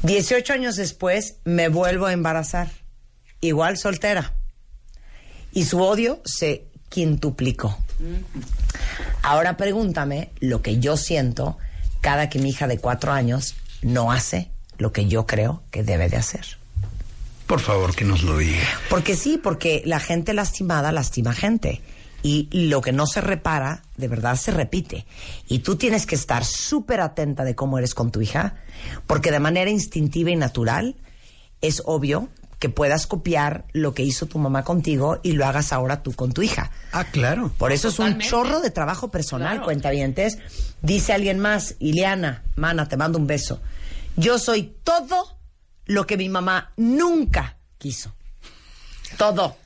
18 años después me vuelvo a embarazar, igual soltera. Y su odio se quintuplicó. Ahora pregúntame lo que yo siento cada que mi hija de cuatro años no hace lo que yo creo que debe de hacer. Por favor, que nos lo diga. Porque sí, porque la gente lastimada lastima gente. Y lo que no se repara, de verdad se repite. Y tú tienes que estar súper atenta de cómo eres con tu hija, porque de manera instintiva y natural es obvio que puedas copiar lo que hizo tu mamá contigo y lo hagas ahora tú con tu hija. Ah, claro. Por eso es un chorro de trabajo personal, Claro. cuentavientes. Dice alguien más, Ileana, mana, te mando un beso. Yo soy todo lo que mi mamá nunca quiso. Todo.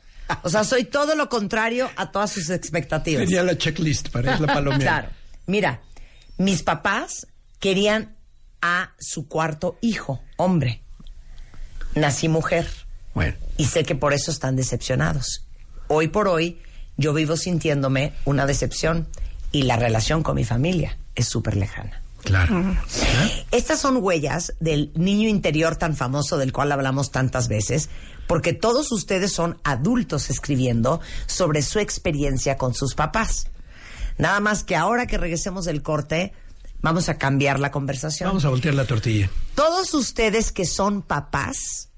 O sea, soy todo lo contrario a todas sus expectativas. Tenía la checklist para ir la palomera. Claro. Mira, mis papás querían a su cuarto hijo, hombre. Nací mujer Bueno, y sé que por eso están decepcionados. Hoy por hoy yo vivo sintiéndome una decepción y la relación con mi familia es súper lejana. claro. Estas son huellas del niño interior tan famoso del cual hablamos tantas veces, porque todos ustedes son adultos escribiendo sobre su experiencia con sus papás. Nada más que ahora que regresemos del corte, vamos a cambiar la conversación. Vamos a voltear la tortilla. Todos ustedes que son papás,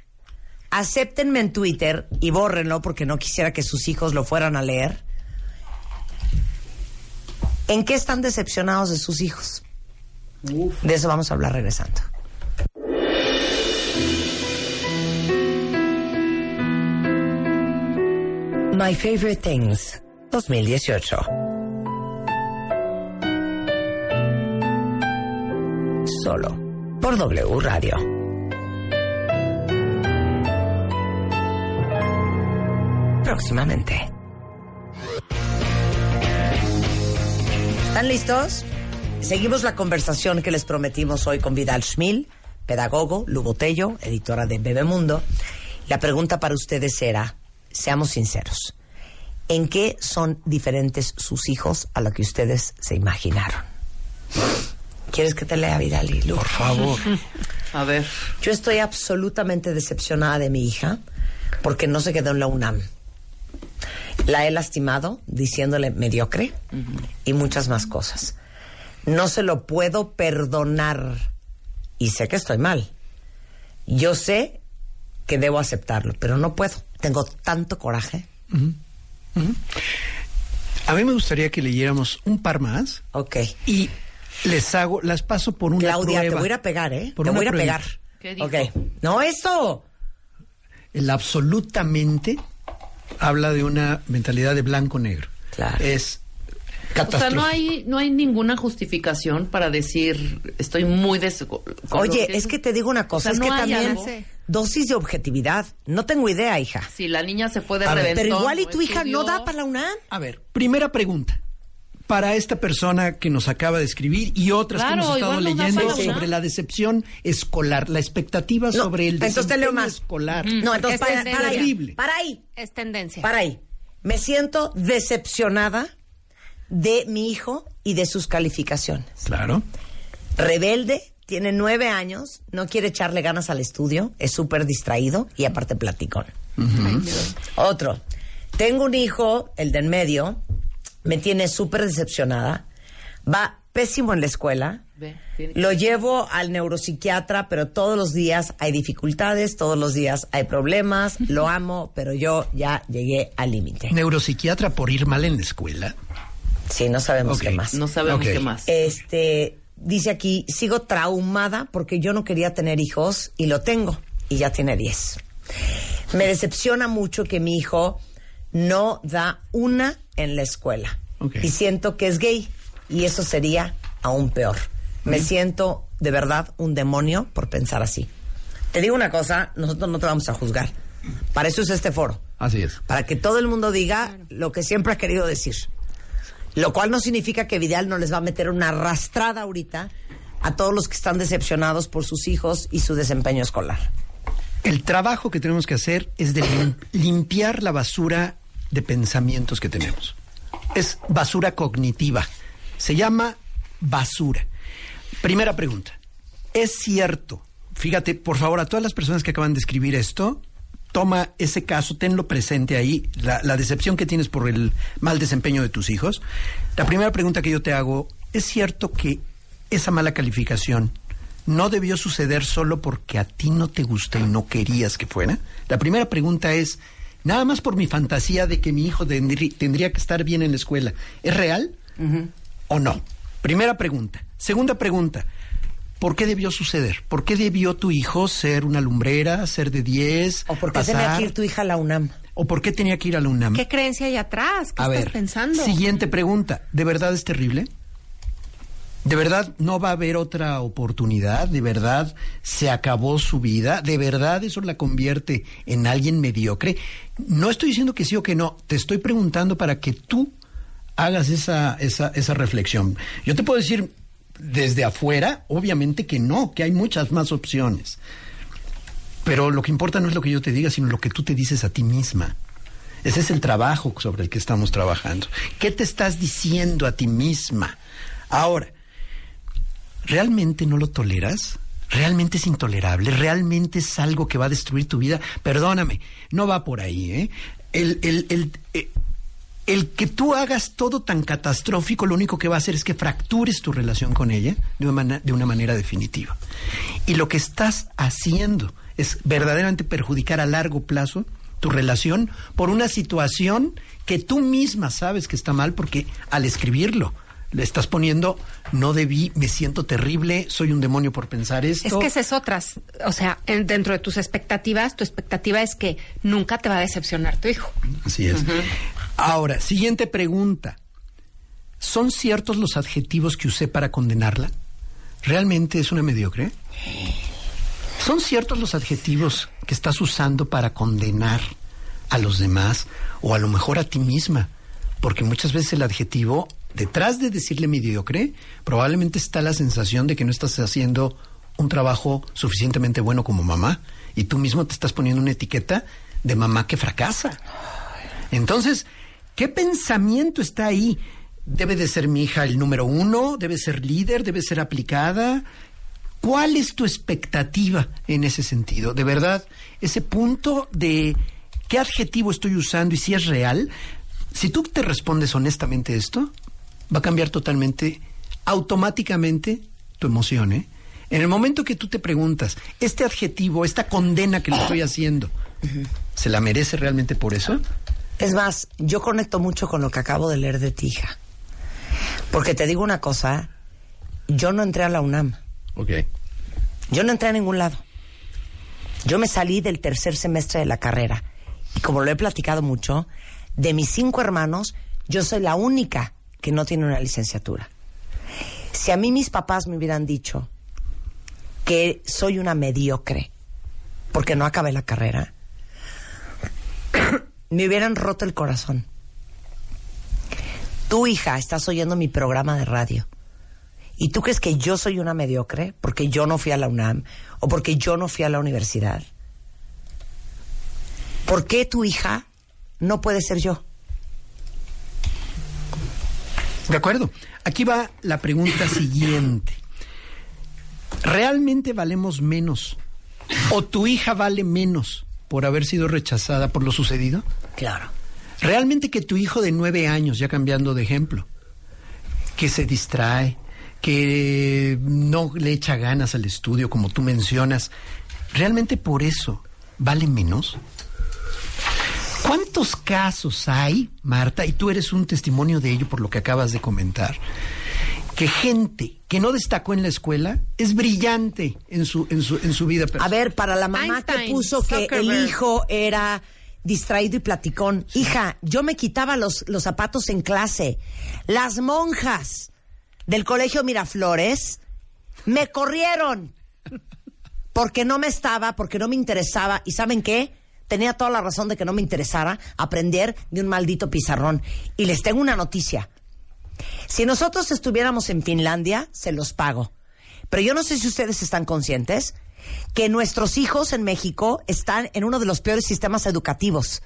acéptenme en Twitter y bórrenlo porque no quisiera que sus hijos lo fueran a leer. ¿En qué están decepcionados de sus hijos? De eso vamos a hablar regresando. My Favorite Things 2018. Solo por W Radio. Próximamente. ¿Están listos? Seguimos la conversación que les prometimos hoy con Vidal Schmil, pedagogo, Lubotello, editora de Bebemundo. La pregunta para ustedes era, seamos sinceros, ¿en qué son diferentes sus hijos a lo que ustedes se imaginaron? ¿Quieres que te lea Vidal y Lu? Por favor. A ver. Yo estoy absolutamente decepcionada de mi hija porque no se quedó en la UNAM. La he lastimado diciéndole mediocre y muchas más cosas. no se lo puedo perdonar. Y sé que estoy mal. Yo sé que debo aceptarlo, pero no puedo. Tengo tanto coraje. A mí me gustaría que leyéramos un par más Ok. y les hago, las paso por una Claudia, prueba. te voy a ir a pegar, ¿eh? Por te voy a ir a prueba. pegar. ¿Qué dijo? Ok. No, eso. El absolutamente habla de una mentalidad de blanco-negro. Claro. Es O sea, catastrófico. no hay, no hay ninguna justificación para decir estoy muy des... Oye, es que te digo una cosa, O sea, es no que hay también algo. Dosis de objetividad. No tengo idea, hija. Si la niña se fue de reventón, Pero igual y tu hija no da para la UNAM. A ver, primera pregunta. Para esta persona que nos acaba de escribir y otras Claro, que hemos estado no leyendo sobre la decepción escolar, la expectativa No, sobre el entonces te leo desempeño más. escolar. No, entonces Es para, ahí. Para ahí. Es tendencia. Para ahí. Me siento decepcionada de mi hijo y de sus calificaciones. Claro. Rebelde, tiene nueve años, no quiere echarle ganas al estudio, es súper distraído y aparte platicón. Otro. Tengo un hijo, el del medio, me tiene súper decepcionada, va pésimo en la escuela, lo llevo al neuropsiquiatra, pero todos los días hay dificultades, todos los días hay problemas, lo amo, pero yo ya llegué al límite. Neuropsiquiatra por ir mal en la escuela. Sí, no sabemos qué más. No sabemos qué más. Este, dice aquí, sigo traumada porque yo no quería tener hijos y lo tengo y ya tiene 10. Me decepciona mucho que mi hijo no da una en la escuela Ok. y siento que es gay y eso sería aún peor. Me siento de verdad un demonio por pensar así. Te digo una cosa, nosotros no te vamos a juzgar. Para eso es este foro Así es. para que todo el mundo diga lo que siempre ha querido decir. Lo cual no significa que Vidal no les va a meter una arrastrada ahorita a todos los que están decepcionados por sus hijos y su desempeño escolar. El trabajo que tenemos que hacer es de lim- limpiar la basura de pensamientos que tenemos. Es basura cognitiva. Se llama basura. Primera pregunta. ¿Es cierto? Fíjate, por favor, a todas las personas que acaban de escribir esto, toma ese caso, tenlo presente ahí, la, la decepción que tienes por el mal desempeño de tus hijos. La primera pregunta que yo te hago, ¿es cierto que esa mala calificación no debió suceder solo porque a ti no te gusta y no querías que fuera? La primera pregunta es, nada más por mi fantasía de que mi hijo tendrí- tendría que estar bien en la escuela, ¿es real o no? Primera pregunta. Segunda pregunta, ¿por qué debió suceder? ¿Por qué debió tu hijo ser una lumbrera, ser de 10? ¿O por qué pasar? tenía que ir tu hija a la UNAM? ¿O por qué tenía que ir a la UNAM? ¿Qué creencia hay atrás? ¿Qué A estás ver, pensando? siguiente pregunta. ¿De verdad es terrible? ¿De verdad no va a haber otra oportunidad? ¿De verdad se acabó su vida? ¿De verdad eso la convierte en alguien mediocre? No estoy diciendo que sí o que no. Te estoy preguntando para que tú hagas esa, esa, esa reflexión. Yo te puedo decir desde afuera, obviamente que no, que hay muchas más opciones. Pero lo que importa no es lo que yo te diga, sino lo que tú te dices a ti misma. Ese es el trabajo sobre el que estamos trabajando. ¿Qué te estás diciendo a ti misma? Ahora, ¿realmente no lo toleras? ¿Realmente es intolerable? ¿Realmente es algo que va a destruir tu vida? Perdóname, no va por ahí, ¿eh? El, eh, el que tú hagas todo tan catastrófico, lo único que va a hacer es que fractures tu relación con ella de una, de una manera definitiva. Y lo que estás haciendo es verdaderamente perjudicar a largo plazo tu relación por una situación que tú misma sabes que está mal porque al escribirlo le estás poniendo no debí, me siento terrible, soy un demonio por pensar esto. Es que esa es otras. O sea, en- dentro de tus expectativas, tu expectativa es que nunca te va a decepcionar tu hijo. Así es. Ahora, siguiente pregunta. ¿Son ciertos los adjetivos que usé para condenarla? ¿Realmente es una mediocre? ¿Son ciertos los adjetivos que estás usando para condenar a los demás o a lo mejor a ti misma? Porque muchas veces el adjetivo, detrás de decirle mediocre, probablemente está la sensación de que no estás haciendo un trabajo suficientemente bueno como mamá y tú mismo te estás poniendo una etiqueta de mamá que fracasa. Entonces, ¿qué pensamiento está ahí? ¿Debe de ser mi hija el número uno? ¿Debe ser líder? ¿Debe ser aplicada? ¿Cuál es tu expectativa en ese sentido? De verdad, ese punto de qué adjetivo estoy usando y si es real, si tú te respondes honestamente esto, va a cambiar totalmente automáticamente tu emoción, ¿eh? En el momento que tú te preguntas, este adjetivo, esta condena que le estoy haciendo, ¿se la merece realmente por eso? Es más, yo conecto mucho con lo que acabo de leer de ti, hija. Porque te digo una cosa, yo no entré a la UNAM. Ok. Yo no entré a ningún lado. Yo me salí del tercer semestre de la carrera. Y como lo he platicado mucho, de mis cinco hermanos, yo soy la única que no tiene una licenciatura. Si a mí mis papás me hubieran dicho que soy una mediocre porque no acabé la carrera, me hubieran roto el corazón. Tu hija, estás oyendo mi programa de radio. ¿Y tú crees que yo soy una mediocre porque yo no fui a la UNAM o porque yo no fui a la universidad? ¿Por qué tu hija no puede ser yo? De acuerdo. Aquí va la pregunta siguiente. ¿Realmente valemos menos? ¿O tu hija vale menos por haber sido rechazada por lo sucedido? Claro. Realmente que tu hijo de nueve años, ya cambiando de ejemplo, que se distrae, que no le echa ganas al estudio, como tú mencionas, ¿realmente por eso vale menos? ¿Cuántos casos hay, Marta, y tú eres un testimonio de ello por lo que acabas de comentar, que gente que no destacó en la escuela es brillante en su, en su, en su vida A personal? ver, para la mamá que puso que el hijo era distraído y platicón. Hija, yo me quitaba los, los zapatos en clase. Las monjas del colegio Miraflores me corrieron porque no me estaba, porque no me interesaba. ¿Y saben qué? Tenía toda la razón de que no me interesara aprender de un maldito pizarrón. Y les tengo una noticia. Si nosotros estuviéramos en Finlandia, se los pago. Pero yo no sé si ustedes están conscientes que nuestros hijos en México están en uno de los peores sistemas educativos.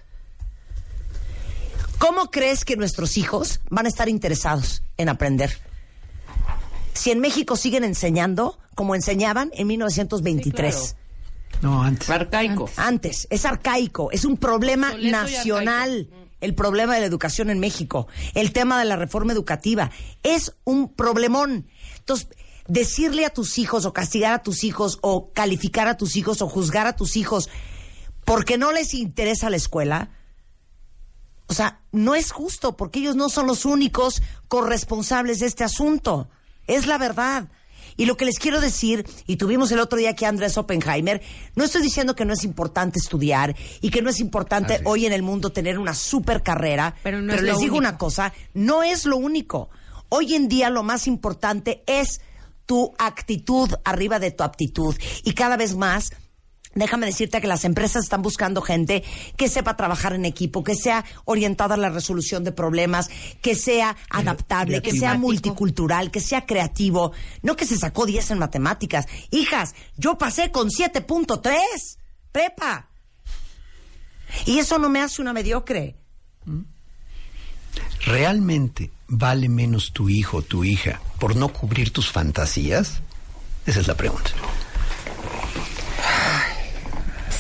¿Cómo crees que nuestros hijos van a estar interesados en aprender? Si en México siguen enseñando como enseñaban en 1923. Sí, No, antes. Arcaico. Antes, es arcaico, es un problema nacional. El problema de la educación en México, el tema de la reforma educativa, es un problemón. Entonces, decirle a tus hijos o castigar a tus hijos o calificar a tus hijos o juzgar a tus hijos porque no les interesa la escuela, o sea, no es justo porque ellos no son los únicos corresponsables de este asunto. Es la verdad. Y lo que les quiero decir, y tuvimos el otro día aquí a Andrés Oppenheimer, no estoy diciendo que no es importante estudiar y que no es importante es. hoy en el mundo tener una super carrera, Pero no es les digo único. una cosa, no es lo único. Hoy en día lo más importante es tu actitud arriba de tu aptitud. Y cada vez más, déjame decirte que las empresas están buscando gente que sepa trabajar en equipo, que sea orientada a la resolución de problemas, que sea adaptable, que sea multicultural, que sea creativo. No que se sacó 10 en matemáticas. Hijas, yo pasé con 7.3. Prepa. Y eso no me hace una mediocre. ¿Realmente vale menos tu hijo o tu hija por no cubrir tus fantasías? Esa es la pregunta.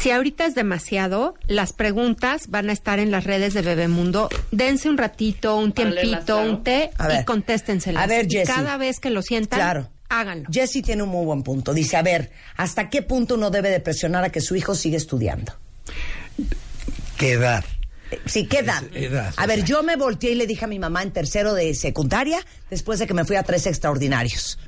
Si ahorita es demasiado, las preguntas van a estar en las redes de Bebemundo. Dense un ratito, un tiempito, un té A ver. y contéstenselas. A ver, Y Jessie. Cada vez que lo sientan, Claro. háganlo. Jesse tiene un muy buen punto. Dice, a ver, ¿hasta qué punto uno debe de presionar a que su hijo siga estudiando? ¿Qué edad? Sí, ¿qué edad? Es- edad, A ver, sea. yo me volteé y le dije a mi mamá en tercero de secundaria, después de que me fui a tres extraordinarios.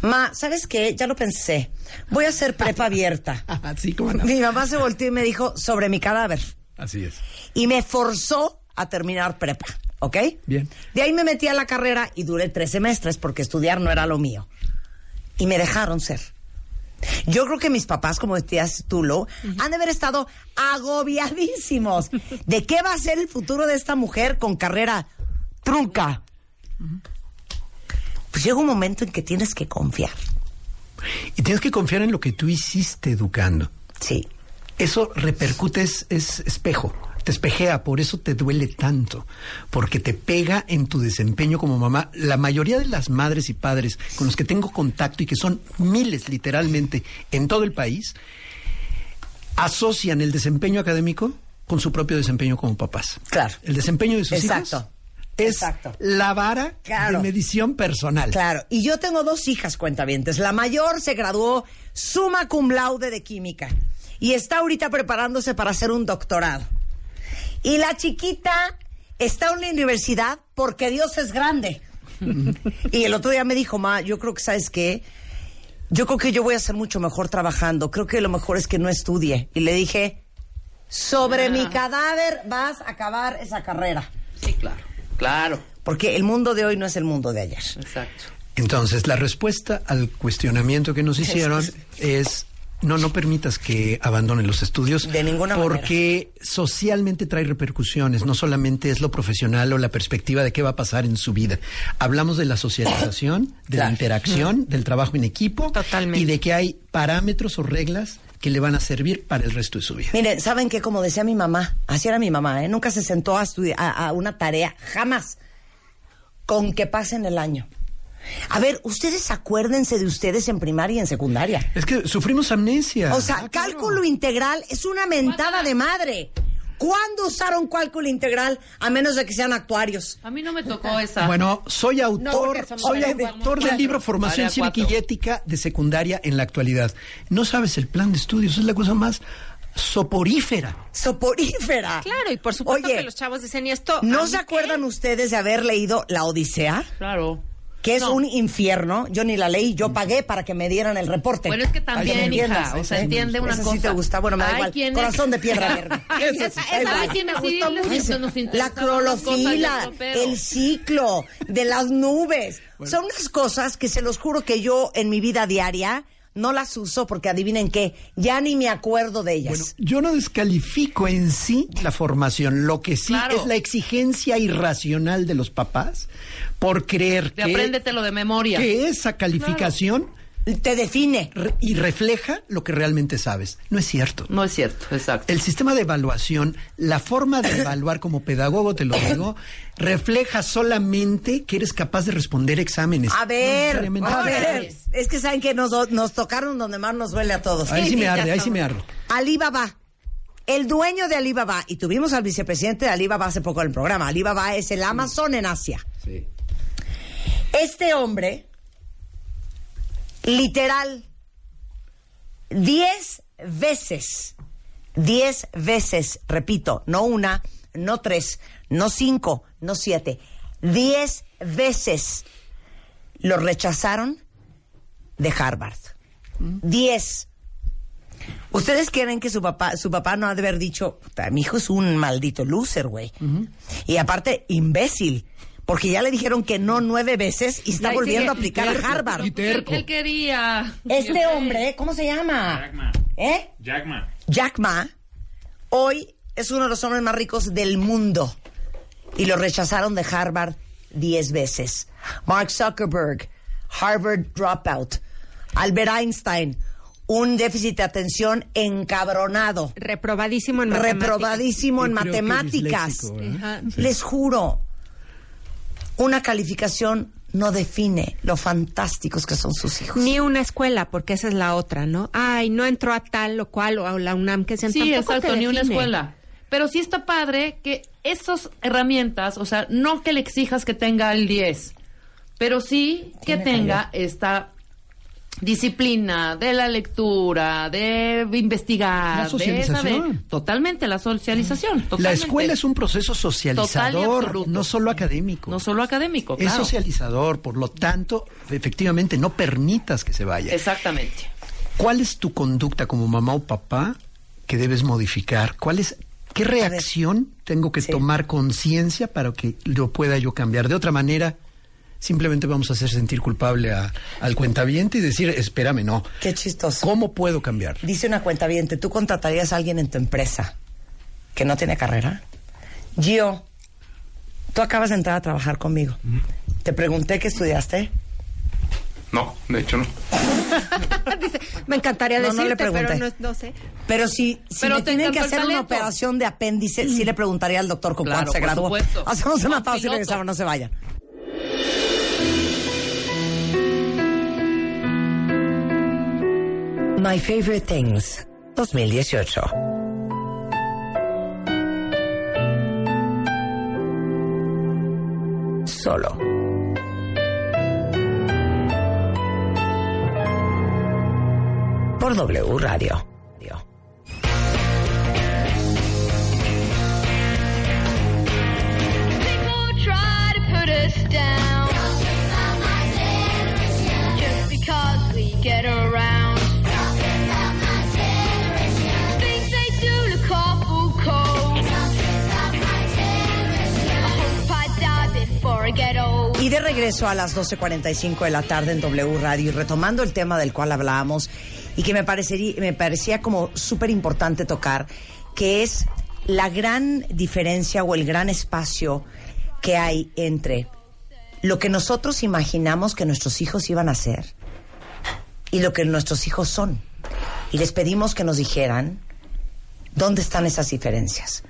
Ma, ¿sabes qué? Ya lo pensé. Voy a hacer prepa abierta. Así como no. Mi mamá se volteó y me dijo, sobre mi cadáver. Así es. Y me forzó a terminar prepa, ¿ok? Bien. De ahí me metí a la carrera y duré tres semestres porque estudiar no era lo mío. Y me dejaron ser. Yo creo que mis papás, como decías tú, Lo, han de haber estado agobiadísimos de qué va a ser el futuro de esta mujer con carrera trunca. Pues llega un momento en que tienes que confiar. Y tienes que confiar en lo que tú hiciste educando. Sí. Eso repercute, es, es espejo, te espejea, por eso te duele tanto, porque te pega en tu desempeño como mamá. La mayoría de las madres y padres con los que tengo contacto y que son miles literalmente en todo el país, asocian el desempeño académico con su propio desempeño como papás. Claro. El desempeño de sus Exacto. hijos Es Exacto. la vara Claro. de medición personal. Claro, y yo tengo dos hijas cuentavientes. La mayor se graduó summa cum laude de química y está ahorita preparándose para hacer un doctorado. Y la chiquita está en la universidad porque Dios es grande. y el otro día me dijo, ma, yo creo que, ¿sabes qué? Yo creo que yo voy a ser mucho mejor trabajando. Creo que lo mejor es que no estudie. Y le dije, sobre mi cadáver vas a acabar esa carrera. Sí, claro. Claro. Porque el mundo de hoy no es el mundo de ayer. Exacto. Entonces, la respuesta al cuestionamiento que nos hicieron es no, no permitas que abandonen los estudios. De ninguna manera. Porque socialmente trae repercusiones. No solamente es lo profesional o la perspectiva de qué va a pasar en su vida. Hablamos de la socialización, de la interacción, del trabajo en equipo. Totalmente. Y de que hay parámetros o reglas que le van a servir para el resto de su vida. Miren, ¿saben qué? Como decía mi mamá, así era mi mamá, ¿eh? Nunca se sentó a estudiar a, a una tarea, jamás, con que pasen el año. A ver, ustedes acuérdense de ustedes en primaria y en secundaria. Es que sufrimos amnesia. O sea, cálculo integral es una mentada de madre. ¿Cuándo usaron cálculo integral a menos de que sean actuarios? A mí no me tocó esa. Bueno, soy autor, somos soy autor del libro Formación Cívica y. Ética de secundaria en la actualidad. No sabes el plan de estudios, es la cosa más soporífera. Soporífera. Claro, y por supuesto Oye, que los chavos dicen, ¿y esto? ¿a ¿No se qué? acuerdan ustedes de haber leído La Odisea? Claro. Que es No. un infierno. Yo ni la leí, yo pagué para que me dieran el reporte. Bueno, es que me también, hija, o sea, entiende una Esa cosa. sí te gusta, bueno, me da igual. Corazón de piedra verde. Esa- sí les- Ese. nos La clorofila, el ciclo de las nubes. Son unas cosas que se los juro que yo en mi vida diaria no las uso porque adivinen qué, ya ni me acuerdo de ellas. Bueno, yo no descalifico en sí la formación. Lo que sí Claro. es la exigencia irracional de los papás por creer De que, apréndetelo de memoria. que esa calificación Te define. re- y refleja lo que realmente sabes. No es cierto. No es cierto, exacto. El sistema de evaluación, la forma de evaluar como pedagogo, te lo digo, refleja solamente que eres capaz de responder exámenes. A ver, a ver. Es que saben que nos, nos tocaron donde más nos duele a todos. Ahí sí me ya arde, ahí sí me arde. Alibaba. El dueño de Alibaba, y tuvimos al vicepresidente de Alibaba hace poco en el programa. Alibaba es el Amazon en Asia. Este hombre, literal, diez veces, diez veces, repito, no una, no tres, no cinco, no siete, diez veces lo rechazaron de Harvard. Diez. ¿Ustedes creen que su papá, su papá no ha de haber dicho, "Puta, mi hijo es un maldito loser, güey? Y aparte, imbécil. Porque ya le dijeron que no nueve veces y está volviendo sigue. a aplicar a Harvard. y terco. Él quería. Este hombre, ¿cómo se llama? Jack Ma. ¿Eh? Jack Ma. Jack Ma, hoy es uno de los hombres más ricos del mundo. Y lo rechazaron de Harvard diez veces. Mark Zuckerberg, Harvard dropout. Albert Einstein, un déficit de atención encabronado. Reprobadísimo en matemáticas. Reprobadísimo en matemáticas. disléxico, ¿eh? Les juro, una calificación no define lo fantásticos que son sus hijos. Ni una escuela, porque esa es la otra, ¿no? Ay, no entró a tal o cual o a la UNAM que sean Sí, tampoco exacto, ni una escuela. Pero sí está padre que esas herramientas, o sea, no que le exijas que tenga el 10, pero sí que Tiene tenga esta disciplina de la lectura, de investigar, La de socialización. saber. Totalmente, la socialización. La totalmente. escuela es un proceso socializador, no solo académico. No solo académico, es claro. socializador, por lo tanto, efectivamente, no permitas que se vaya. Exactamente. ¿Cuál es tu conducta como mamá o papá que debes modificar? ¿Cuál es, ¿Qué reacción tengo que Sí. tomar conciencia para que lo pueda yo cambiar? De otra manera, simplemente vamos a hacer sentir culpable a- al cuentaviente y decir, espérame, no. Qué chistoso. ¿Cómo puedo cambiar? Dice una cuenta bien, ¿tú contratarías a alguien en tu empresa que no tiene carrera? Gio, tú acabas de entrar a trabajar conmigo. Te pregunté qué estudiaste. No, de hecho no. Dice, me encantaría No, no le decirte, pero pregunté. no, no sé. Pero si, si Pero me tienen que hacer una operación de apéndice, sí le preguntaría al doctor con Claro, cuánto se por graduó. supuesto. Hacemos una pausa y regresamos, no se vayan. My Favorite Things 2018. solo. Por W Radio. People try de regreso a las 12.45 de la tarde en W Radio y retomando el tema del cual hablábamos y que me, parecería, me parecía como súper importante tocar, que es la gran diferencia o el gran espacio que hay entre lo que nosotros imaginamos que nuestros hijos iban a ser y lo que nuestros hijos son. Y les pedimos que nos dijeran dónde están esas diferencias.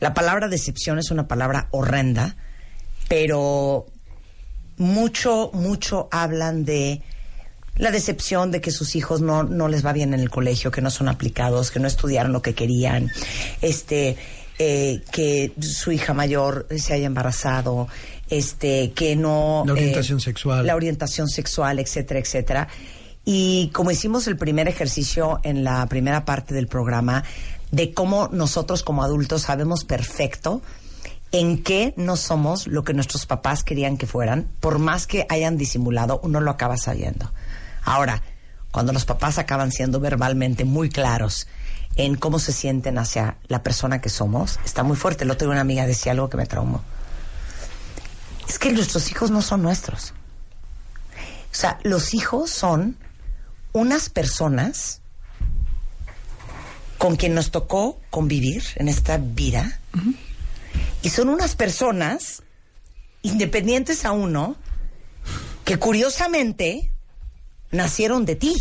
La palabra decepción es una palabra horrenda, pero mucho, mucho hablan de la decepción de que sus hijos no, no les va bien en el colegio, que no son aplicados, que no estudiaron lo que querían, este, eh, que su hija mayor se haya embarazado, este, que no... La eh, orientación sexual. La orientación sexual, etcétera, etcétera. Y como hicimos el primer ejercicio en la primera parte del programa, de cómo nosotros como adultos sabemos perfecto en qué no somos lo que nuestros papás querían que fueran, por más que hayan disimulado, uno lo acaba sabiendo. Ahora, cuando los papás acaban siendo verbalmente muy claros en cómo se sienten hacia la persona que somos, está muy fuerte. El otro día una amiga decía algo que me traumó. Es que nuestros hijos no son nuestros. O sea, los hijos son unas personas con quien nos tocó convivir en esta vida. Y son unas personas independientes a uno que curiosamente nacieron de ti.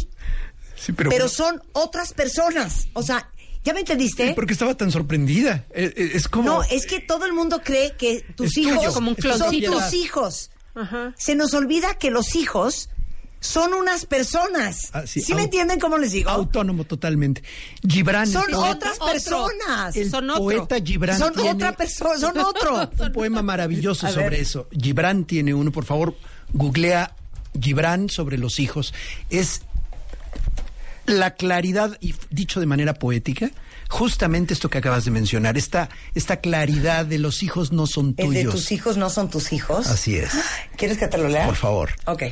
Sí, pero, Pero son otras personas. O sea, ¿ya me entendiste? ¿Por qué estaba tan sorprendida? Eh, eh, Es, como... No, es que todo el mundo cree que tus Es tuyo, hijos como un son tus hijos. Se nos olvida que los hijos son unas personas. Ah, sí, sí, me entienden cómo les digo? Autónomo totalmente. Gibran. Son poeta- otras personas. El poeta Gibran Son tiene otra persona, son otro. un poema maravilloso A sobre ver. eso. Gibran tiene uno, por favor, googlea Gibran sobre los hijos. Es la claridad, y dicho de manera poética, justamente esto que acabas de mencionar, esta, esta claridad de los hijos no son El de tuyos. tus hijos no son tus hijos. Así es. ¿Quieres que te lo lea? Por favor. Ok.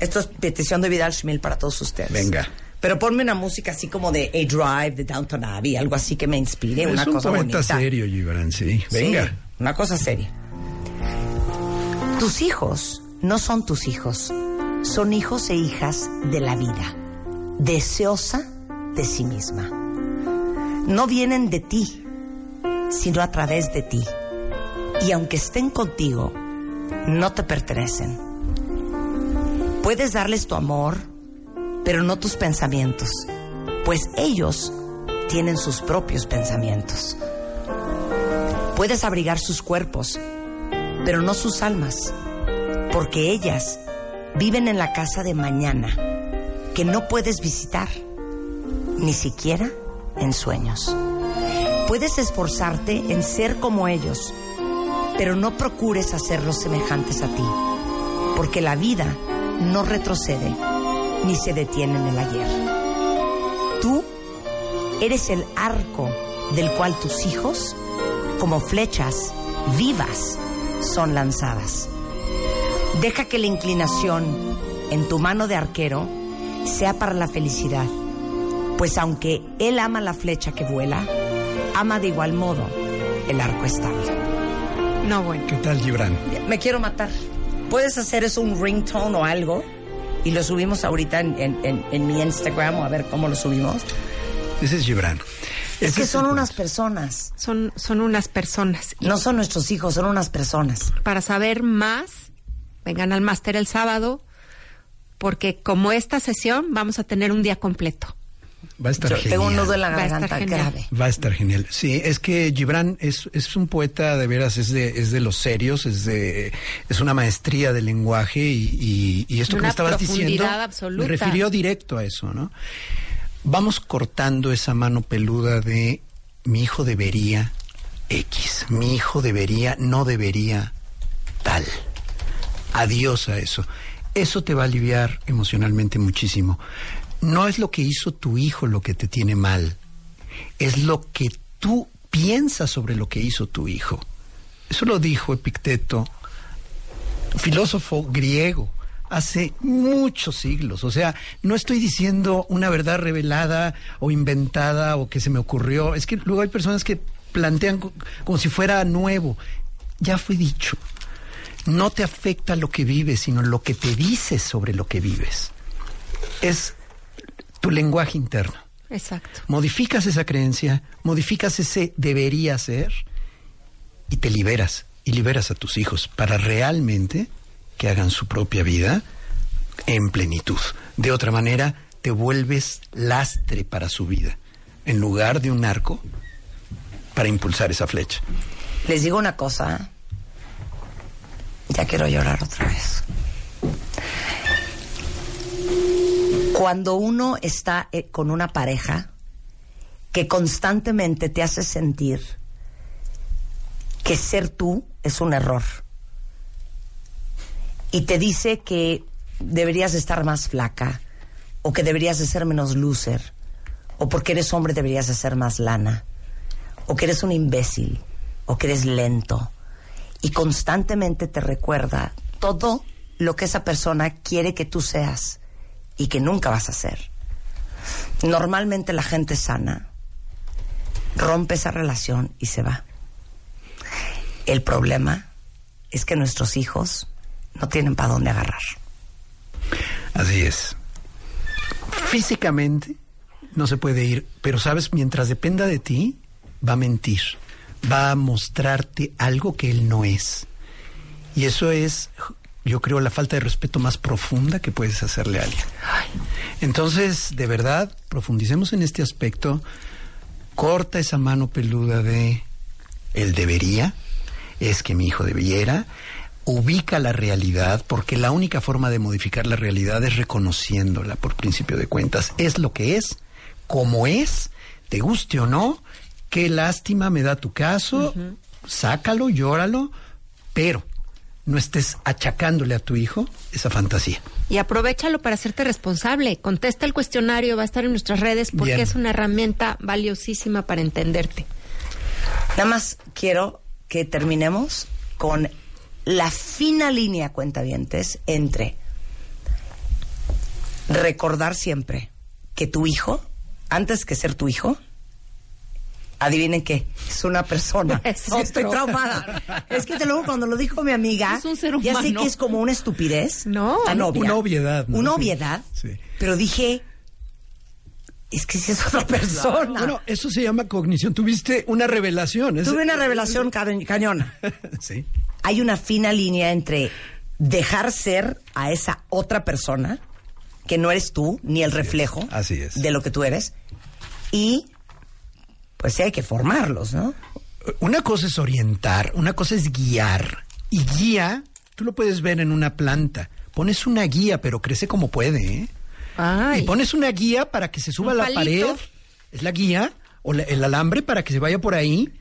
Esto es petición de Vidal Schmil para todos ustedes. Venga. Pero ponme una música así como de A Drive de Downton Abbey, algo así que me inspire, es una un cosa bonita. serio, Gibran, sí. Sí, Venga. una cosa seria. Tus hijos no son tus hijos, son hijos e hijas de la vida, deseosa de sí misma. No vienen de ti, sino a través de ti. Y aunque estén contigo, no te pertenecen. Puedes darles tu amor, pero no tus pensamientos, pues ellos tienen sus propios pensamientos. Puedes abrigar sus cuerpos, pero no sus almas, porque ellas viven en la casa de mañana, que no puedes visitar, ni siquiera en sueños. Puedes esforzarte en ser como ellos, pero no procures hacerlos semejantes a ti, porque la vida no retrocede ni se detiene en el ayer. Tú eres el arco del cual tus hijos, como flechas vivas, son lanzadas. Deja que la inclinación en tu mano de arquero sea para la felicidad, pues aunque él ama la flecha que vuela, ama de igual modo el arco estable. No, bueno. ¿Qué tal, Gibran? Me quiero matar. ¿Puedes hacer eso un ringtone o algo? Y lo subimos ahorita en, en- en- en mi Instagram o a ver cómo lo subimos. Ese es Gibran. Es que es son unas personas. Son, son unas personas. No son nuestros hijos, son unas personas. Para saber más, vengan al máster el sábado, porque como esta sesión vamos a tener un día completo. Va a estar Yo genial. tengo un nudo en la Va a estar garganta genial. grave. Va a estar genial. Sí, es que Gibran es, es un poeta de veras, es de, es de los serios, es de, es una maestría del lenguaje y, y, y esto que Una me estabas diciendo absoluta. me refirió directo a eso, ¿no? Vamos cortando esa mano peluda de mi hijo debería X, mi hijo debería, no debería tal. Adiós a eso. Eso te va a aliviar emocionalmente muchísimo. No es lo que hizo tu hijo lo que te tiene mal, es lo que tú piensas sobre lo que hizo tu hijo. Eso lo dijo Epicteto, filósofo griego, hace muchos siglos. O sea, no estoy diciendo una verdad revelada o inventada o que se me ocurrió. Es que luego hay personas que plantean co- como si fuera nuevo. Ya fue dicho. No te afecta lo que vives, sino lo que te dices sobre lo que vives. Es tu lenguaje interno. Exacto. Modificas esa creencia, modificas ese debería ser y te liberas y liberas a tus hijos para realmente que hagan su propia vida en plenitud. De otra manera, te vuelves lastre para su vida en lugar de un arco para impulsar esa flecha. Les digo una cosa. Ya quiero llorar otra vez. Cuando uno está eh, con una pareja que constantemente te hace sentir que ser tú es un error y te dice que deberías de estar más flaca o que deberías de ser menos loser o porque eres hombre deberías de ser más lana o que eres un imbécil, o que eres lento, y constantemente te recuerda todo lo que esa persona quiere que tú seas y que nunca vas a ser. Normalmente la gente sana rompe esa relación y se va. El problema es que nuestros hijos no tienen para dónde agarrar. Así es. Físicamente no se puede ir, pero sabes, mientras dependa de ti, va a mentir, va a mostrarte algo que él no es. Y eso es, yo creo, la falta de respeto más profunda que puedes hacerle a alguien. Entonces, de verdad, profundicemos en este aspecto, corta esa mano peluda de él debería, es que mi hijo debiera, ubica la realidad, porque la única forma de modificar la realidad es reconociéndola por principio de cuentas. Es lo que es, como es, te guste o no, qué lástima me da tu caso, sácalo, llóralo, pero no estés achacándole a tu hijo esa fantasía. Y aprovechalo para hacerte responsable. Contesta el cuestionario, va a estar en nuestras redes porque Bien. es una herramienta valiosísima para entenderte. Nada más quiero que terminemos con la fina línea, cuentavientes, entre recordar siempre que tu hijo, antes que ser tu hijo, adivinen qué, es una persona. Es Sí, estoy traumada. Es que te lo cuando lo dijo mi amiga, Es un ser ya sé humano. que es como una estupidez. No. tan obvia. Una obviedad, ¿no? Una obviedad. Sí. Pero dije, es que si es otra persona. Bueno, eso se llama cognición. Tuviste una revelación. es- Tuve una revelación ca- cañona. sí. hay una fina línea entre dejar ser a esa otra persona, que no eres tú, ni el reflejo así es. de lo que tú eres, y pues sí hay que formarlos, ¿no? Una cosa es orientar, una cosa es guiar. Y guía, tú lo puedes ver en una planta. Pones una guía, pero crece como puede, ¿eh? Ay. Y pones una guía para que se suba a la palito. pared. Es la guía, o la- el alambre para que se vaya por ahí.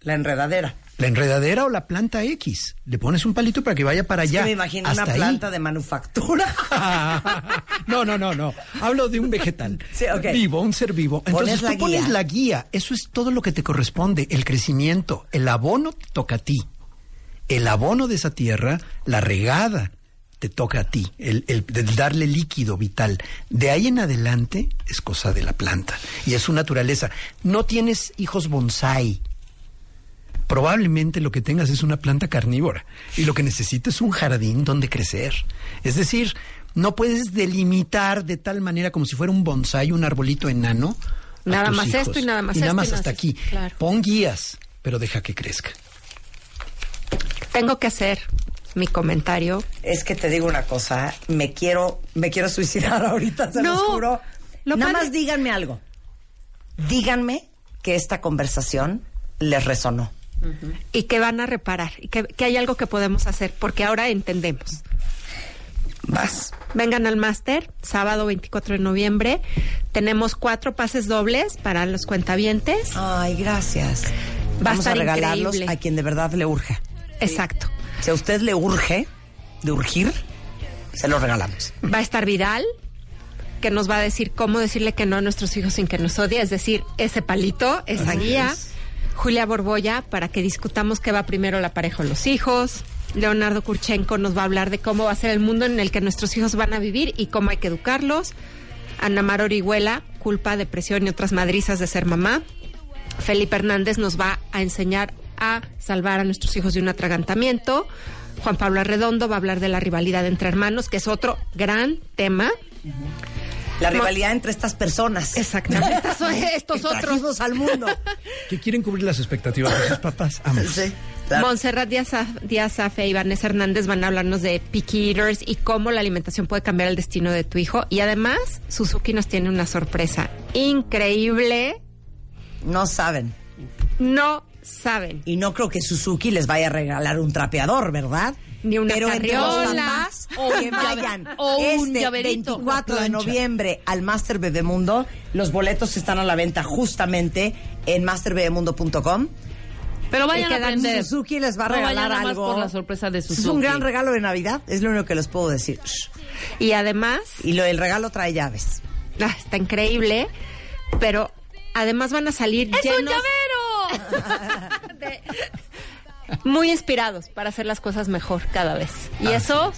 La enredadera. La enredadera o la planta X. Le pones un palito para que vaya para Es allá. que me imagino hasta una ahí. planta de manufactura. no, no, no, no. Hablo de un vegetal. Sí, ok. Vivo, un ser vivo. Entonces tú pones guía. la guía. Eso es todo lo que te corresponde. El crecimiento. El abono te toca a ti. El abono de esa tierra, la regada, te toca a ti. El, el- el darle líquido vital. De ahí en adelante es cosa de la planta. Y es su naturaleza. No tienes hijos bonsai. Probablemente lo que tengas es una planta carnívora y lo que necesitas es un jardín donde crecer. Es decir, no puedes delimitar de tal manera como si fuera un bonsai, un arbolito enano. Nada más hijos. esto y nada más Y nada esto más hasta aquí. claro. Pon guías, pero deja que crezca. Tengo que hacer mi comentario. es que te digo una cosa, me quiero, me quiero suicidar ahorita, se No, los juro. lo Nada padre- más díganme algo. Díganme que esta conversación les resonó. Y que van a reparar y que, que hay algo que podemos hacer porque ahora entendemos. Vas. Vengan al máster, sábado 24 de noviembre. Tenemos cuatro pases dobles para los cuentavientes. Ay, gracias. Va Vamos a, estar regalarlos increíble. a quien de verdad le urge. Exacto. Si a usted le urge, de urgir, se los regalamos. Va a estar Vidal, que nos va a decir cómo decirle que no a nuestros hijos sin que nos odie, es decir, ese palito, esa guía. Julia Borboya, para que discutamos qué va primero la pareja o los hijos. Leonardo Kurchenko nos va a hablar de cómo va a ser el mundo en el que nuestros hijos van a vivir y cómo hay que educarlos. Ana Mar Orihuela, culpa, depresión y otras madrizas de ser mamá. Felipe Hernández nos va a enseñar a salvar a nuestros hijos de un atragantamiento. Juan Pablo Arredondo va a hablar de la rivalidad entre hermanos, que es otro gran tema. La rivalidad entre estas personas. Exactamente. Estos Que otros. al mundo. Que quieren cubrir las expectativas de sus papás. Vamos. Sí, claro. Montserrat Díaz, Díaz Afe y Vanessa Hernández van a hablarnos de picky eaters y cómo la alimentación puede cambiar el destino de tu hijo. Y además, Suzuki nos tiene una sorpresa increíble. No saben. No saben. Y no creo que Suzuki les vaya a regalar un trapeador, ¿verdad? Ni una Pero entre los carriola. papás O que un vayan o un este llaverito. 24 de noviembre al Master Bebemundo, los boletos están a la venta justamente en masterbebemundo.com. Pero vayan Y a aprender. Suzuki les va a regalar más algo. por la sorpresa de Es un gran regalo de Navidad, es lo único que les puedo decir. Y además, Y lo, el regalo trae llaves. ah, está increíble, pero además van a salir ¡Es un llenos llavero! de- muy inspirados para hacer las cosas mejor cada vez. Y eso,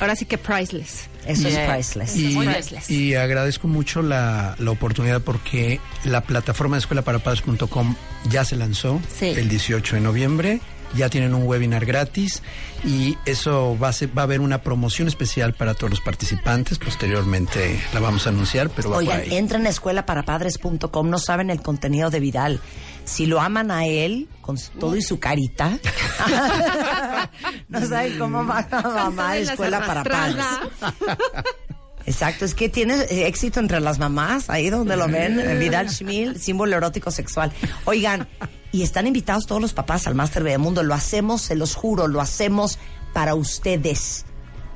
ahora sí que priceless. Eso es priceless. Y, agradezco mucho la, la oportunidad porque la plataforma de escuelaparapadres.com ya se lanzó Sí. el 18 de noviembre. Ya tienen un webinar gratis y eso va a, ser- va a haber una promoción especial para todos los participantes. Posteriormente la vamos a anunciar, pero va Oigan, entren a escuelaparapadres.com, no saben el contenido de Vidal. Si lo aman a él, con todo y su carita, no saben cómo va a mamá de Escuela para Padres. Exacto, es que tiene éxito entre las mamás, ahí donde lo ven, Vidal Schmil, símbolo erótico sexual. Oigan, y están invitados todos los papás al Máster Mundo, lo hacemos, se los juro, lo hacemos para ustedes,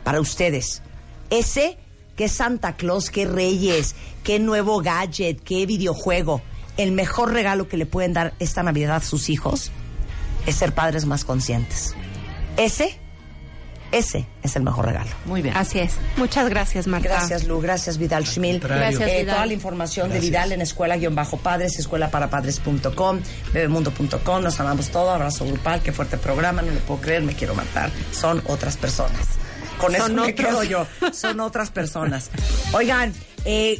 para ustedes. Ese, que Santa Claus, que Reyes, qué nuevo gadget, qué videojuego, el mejor regalo que le pueden dar esta Navidad a sus hijos es ser padres más conscientes. Ese, ese es el mejor regalo. Muy bien. Así es. Muchas gracias, Marta. Gracias, Lu. Gracias, Vidal Schmil. Gracias, Eh, Vidal. toda la información de. Vidal en escuela-padres, escuelaparapadres.com, bebemundo.com. Nos amamos todo. Abrazo grupal. Qué fuerte programa. No le puedo creer. Me quiero matar. Son otras personas. Con eso Son me otros. quedo yo. Son otras personas. Oigan, eh,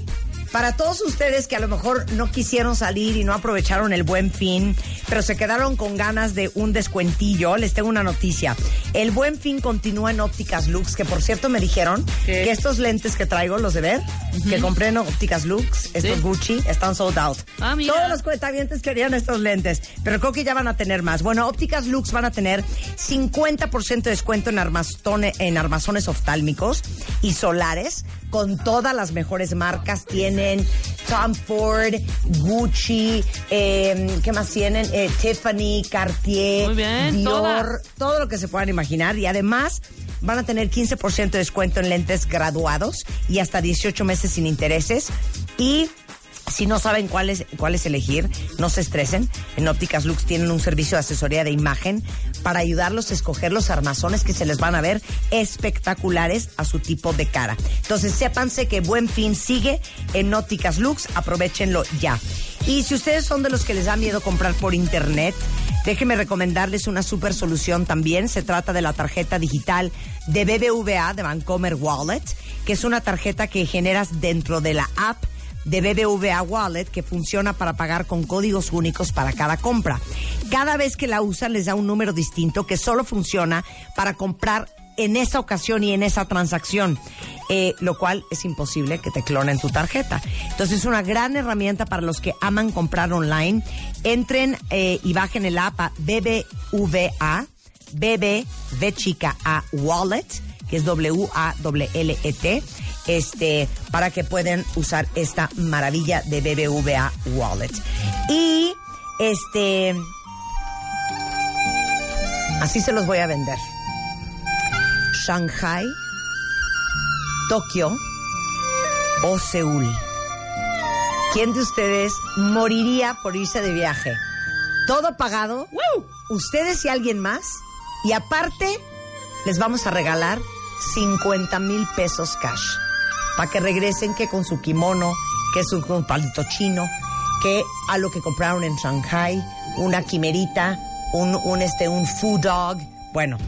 para todos ustedes que a lo mejor no quisieron salir y no aprovecharon el buen fin, pero se quedaron con ganas de un descuentillo, les tengo una noticia. El buen fin continúa en Ópticas Lux, que por cierto me dijeron ¿Qué? que estos lentes que traigo, los de ver, que compré en Ópticas Lux, estos Sí. Gucci, están sold out. Ah, mira. Todos los cuentavientes querían estos lentes, pero creo que ya van a tener más. Bueno, Ópticas Lux van a tener 50% de descuento en, armazone- en armazones oftálmicos y solares con todas las mejores marcas. Tienen Tom Ford, Gucci, eh, ¿qué más tienen? Eh, Tiffany, Cartier, bien, Dior, todas. todo lo que se puedan imaginar. Y además van a tener 15% de descuento en lentes graduados y hasta 18 meses sin intereses. Y si no saben cuál es, cuál es elegir, no se estresen. En Ópticas Lux tienen un servicio de asesoría de imagen para ayudarlos a escoger los armazones que se les van a ver espectaculares a su tipo de cara. Entonces, sépanse que Buen Fin sigue en Ópticas Lux. Aprovechenlo ya. Y si ustedes son de los que les da miedo comprar por internet, déjenme recomendarles una super solución también. Se trata de la tarjeta digital de BBVA, de Vancomer Wallet, que es una tarjeta que generas dentro de la app de BBVA Wallet que funciona para pagar con códigos únicos para cada compra. Cada vez que la usan les da un número distinto que solo funciona para comprar en esa ocasión y en esa transacción, eh, lo cual es imposible que te clonen tu tarjeta. Entonces es una gran herramienta para los que aman comprar online. Entren eh, y bajen el app a BBVA, BBV chica a Wallet, que es W-A-L-L-E-T, este, para que puedan usar esta maravilla de BBVA Wallet. Y, este, así se los voy a vender. Shanghai, Tokio o Seúl. ¿Quién de ustedes moriría por irse de viaje? Todo pagado, ustedes y alguien más, y aparte les vamos a regalar 50 mil pesos cash. Para que regresen que con su kimono, que su con palito chino, que a lo que compraron en Shanghai, una quimerita, un, un, este, un food dog. Bueno,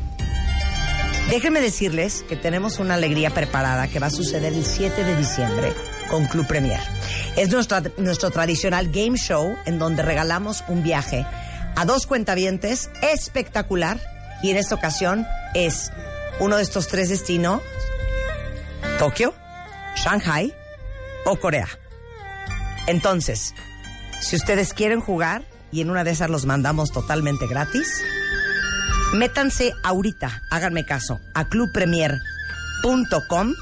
déjenme decirles que tenemos una alegría preparada que va a suceder el 7 de diciembre con Club Premier. Es nuestro tradicional game show en donde regalamos un viaje a dos cuentavientes espectacular y en esta ocasión es uno de estos tres destinos, Tokio, Shanghai o Corea. Entonces, si ustedes quieren jugar y en una de esas los mandamos totalmente gratis, métanse ahorita, háganme caso, a clubpremier.com,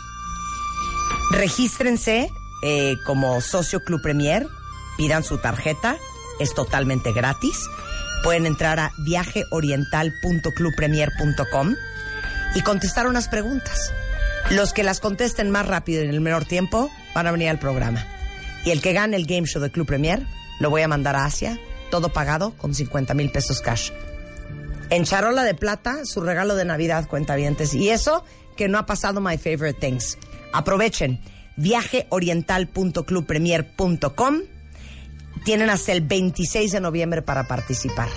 regístrense eh, como socio Club Premier, pidan su tarjeta, es totalmente gratis. Pueden entrar a viajeoriental.clubpremier.com y contestar unas preguntas. Los que las contesten más rápido y en el menor tiempo van a venir al programa. Y el que gane el game show de Club Premier lo voy a mandar a Asia, todo pagado con 50 mil pesos cash. En charola de plata, su regalo de Navidad, cuentavientes. Y eso que no ha pasado My Favorite Things. Aprovechen viajeoriental.clubpremier.com. Tienen hasta el 26 de noviembre para participar.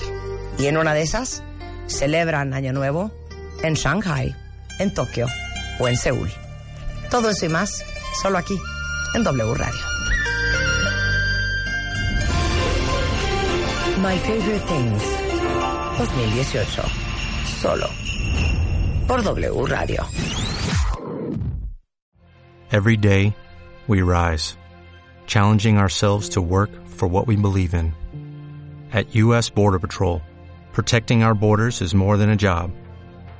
Y en una de esas, celebran Año Nuevo en Shanghai, en Tokio o en Seúl. Todo eso y más, solo aquí, en W Radio. My Favorite Things 2018. Solo por W Radio. Every day, we rise, challenging ourselves to work for what we believe in. At U.S. Border Patrol, protecting our borders is more than a job,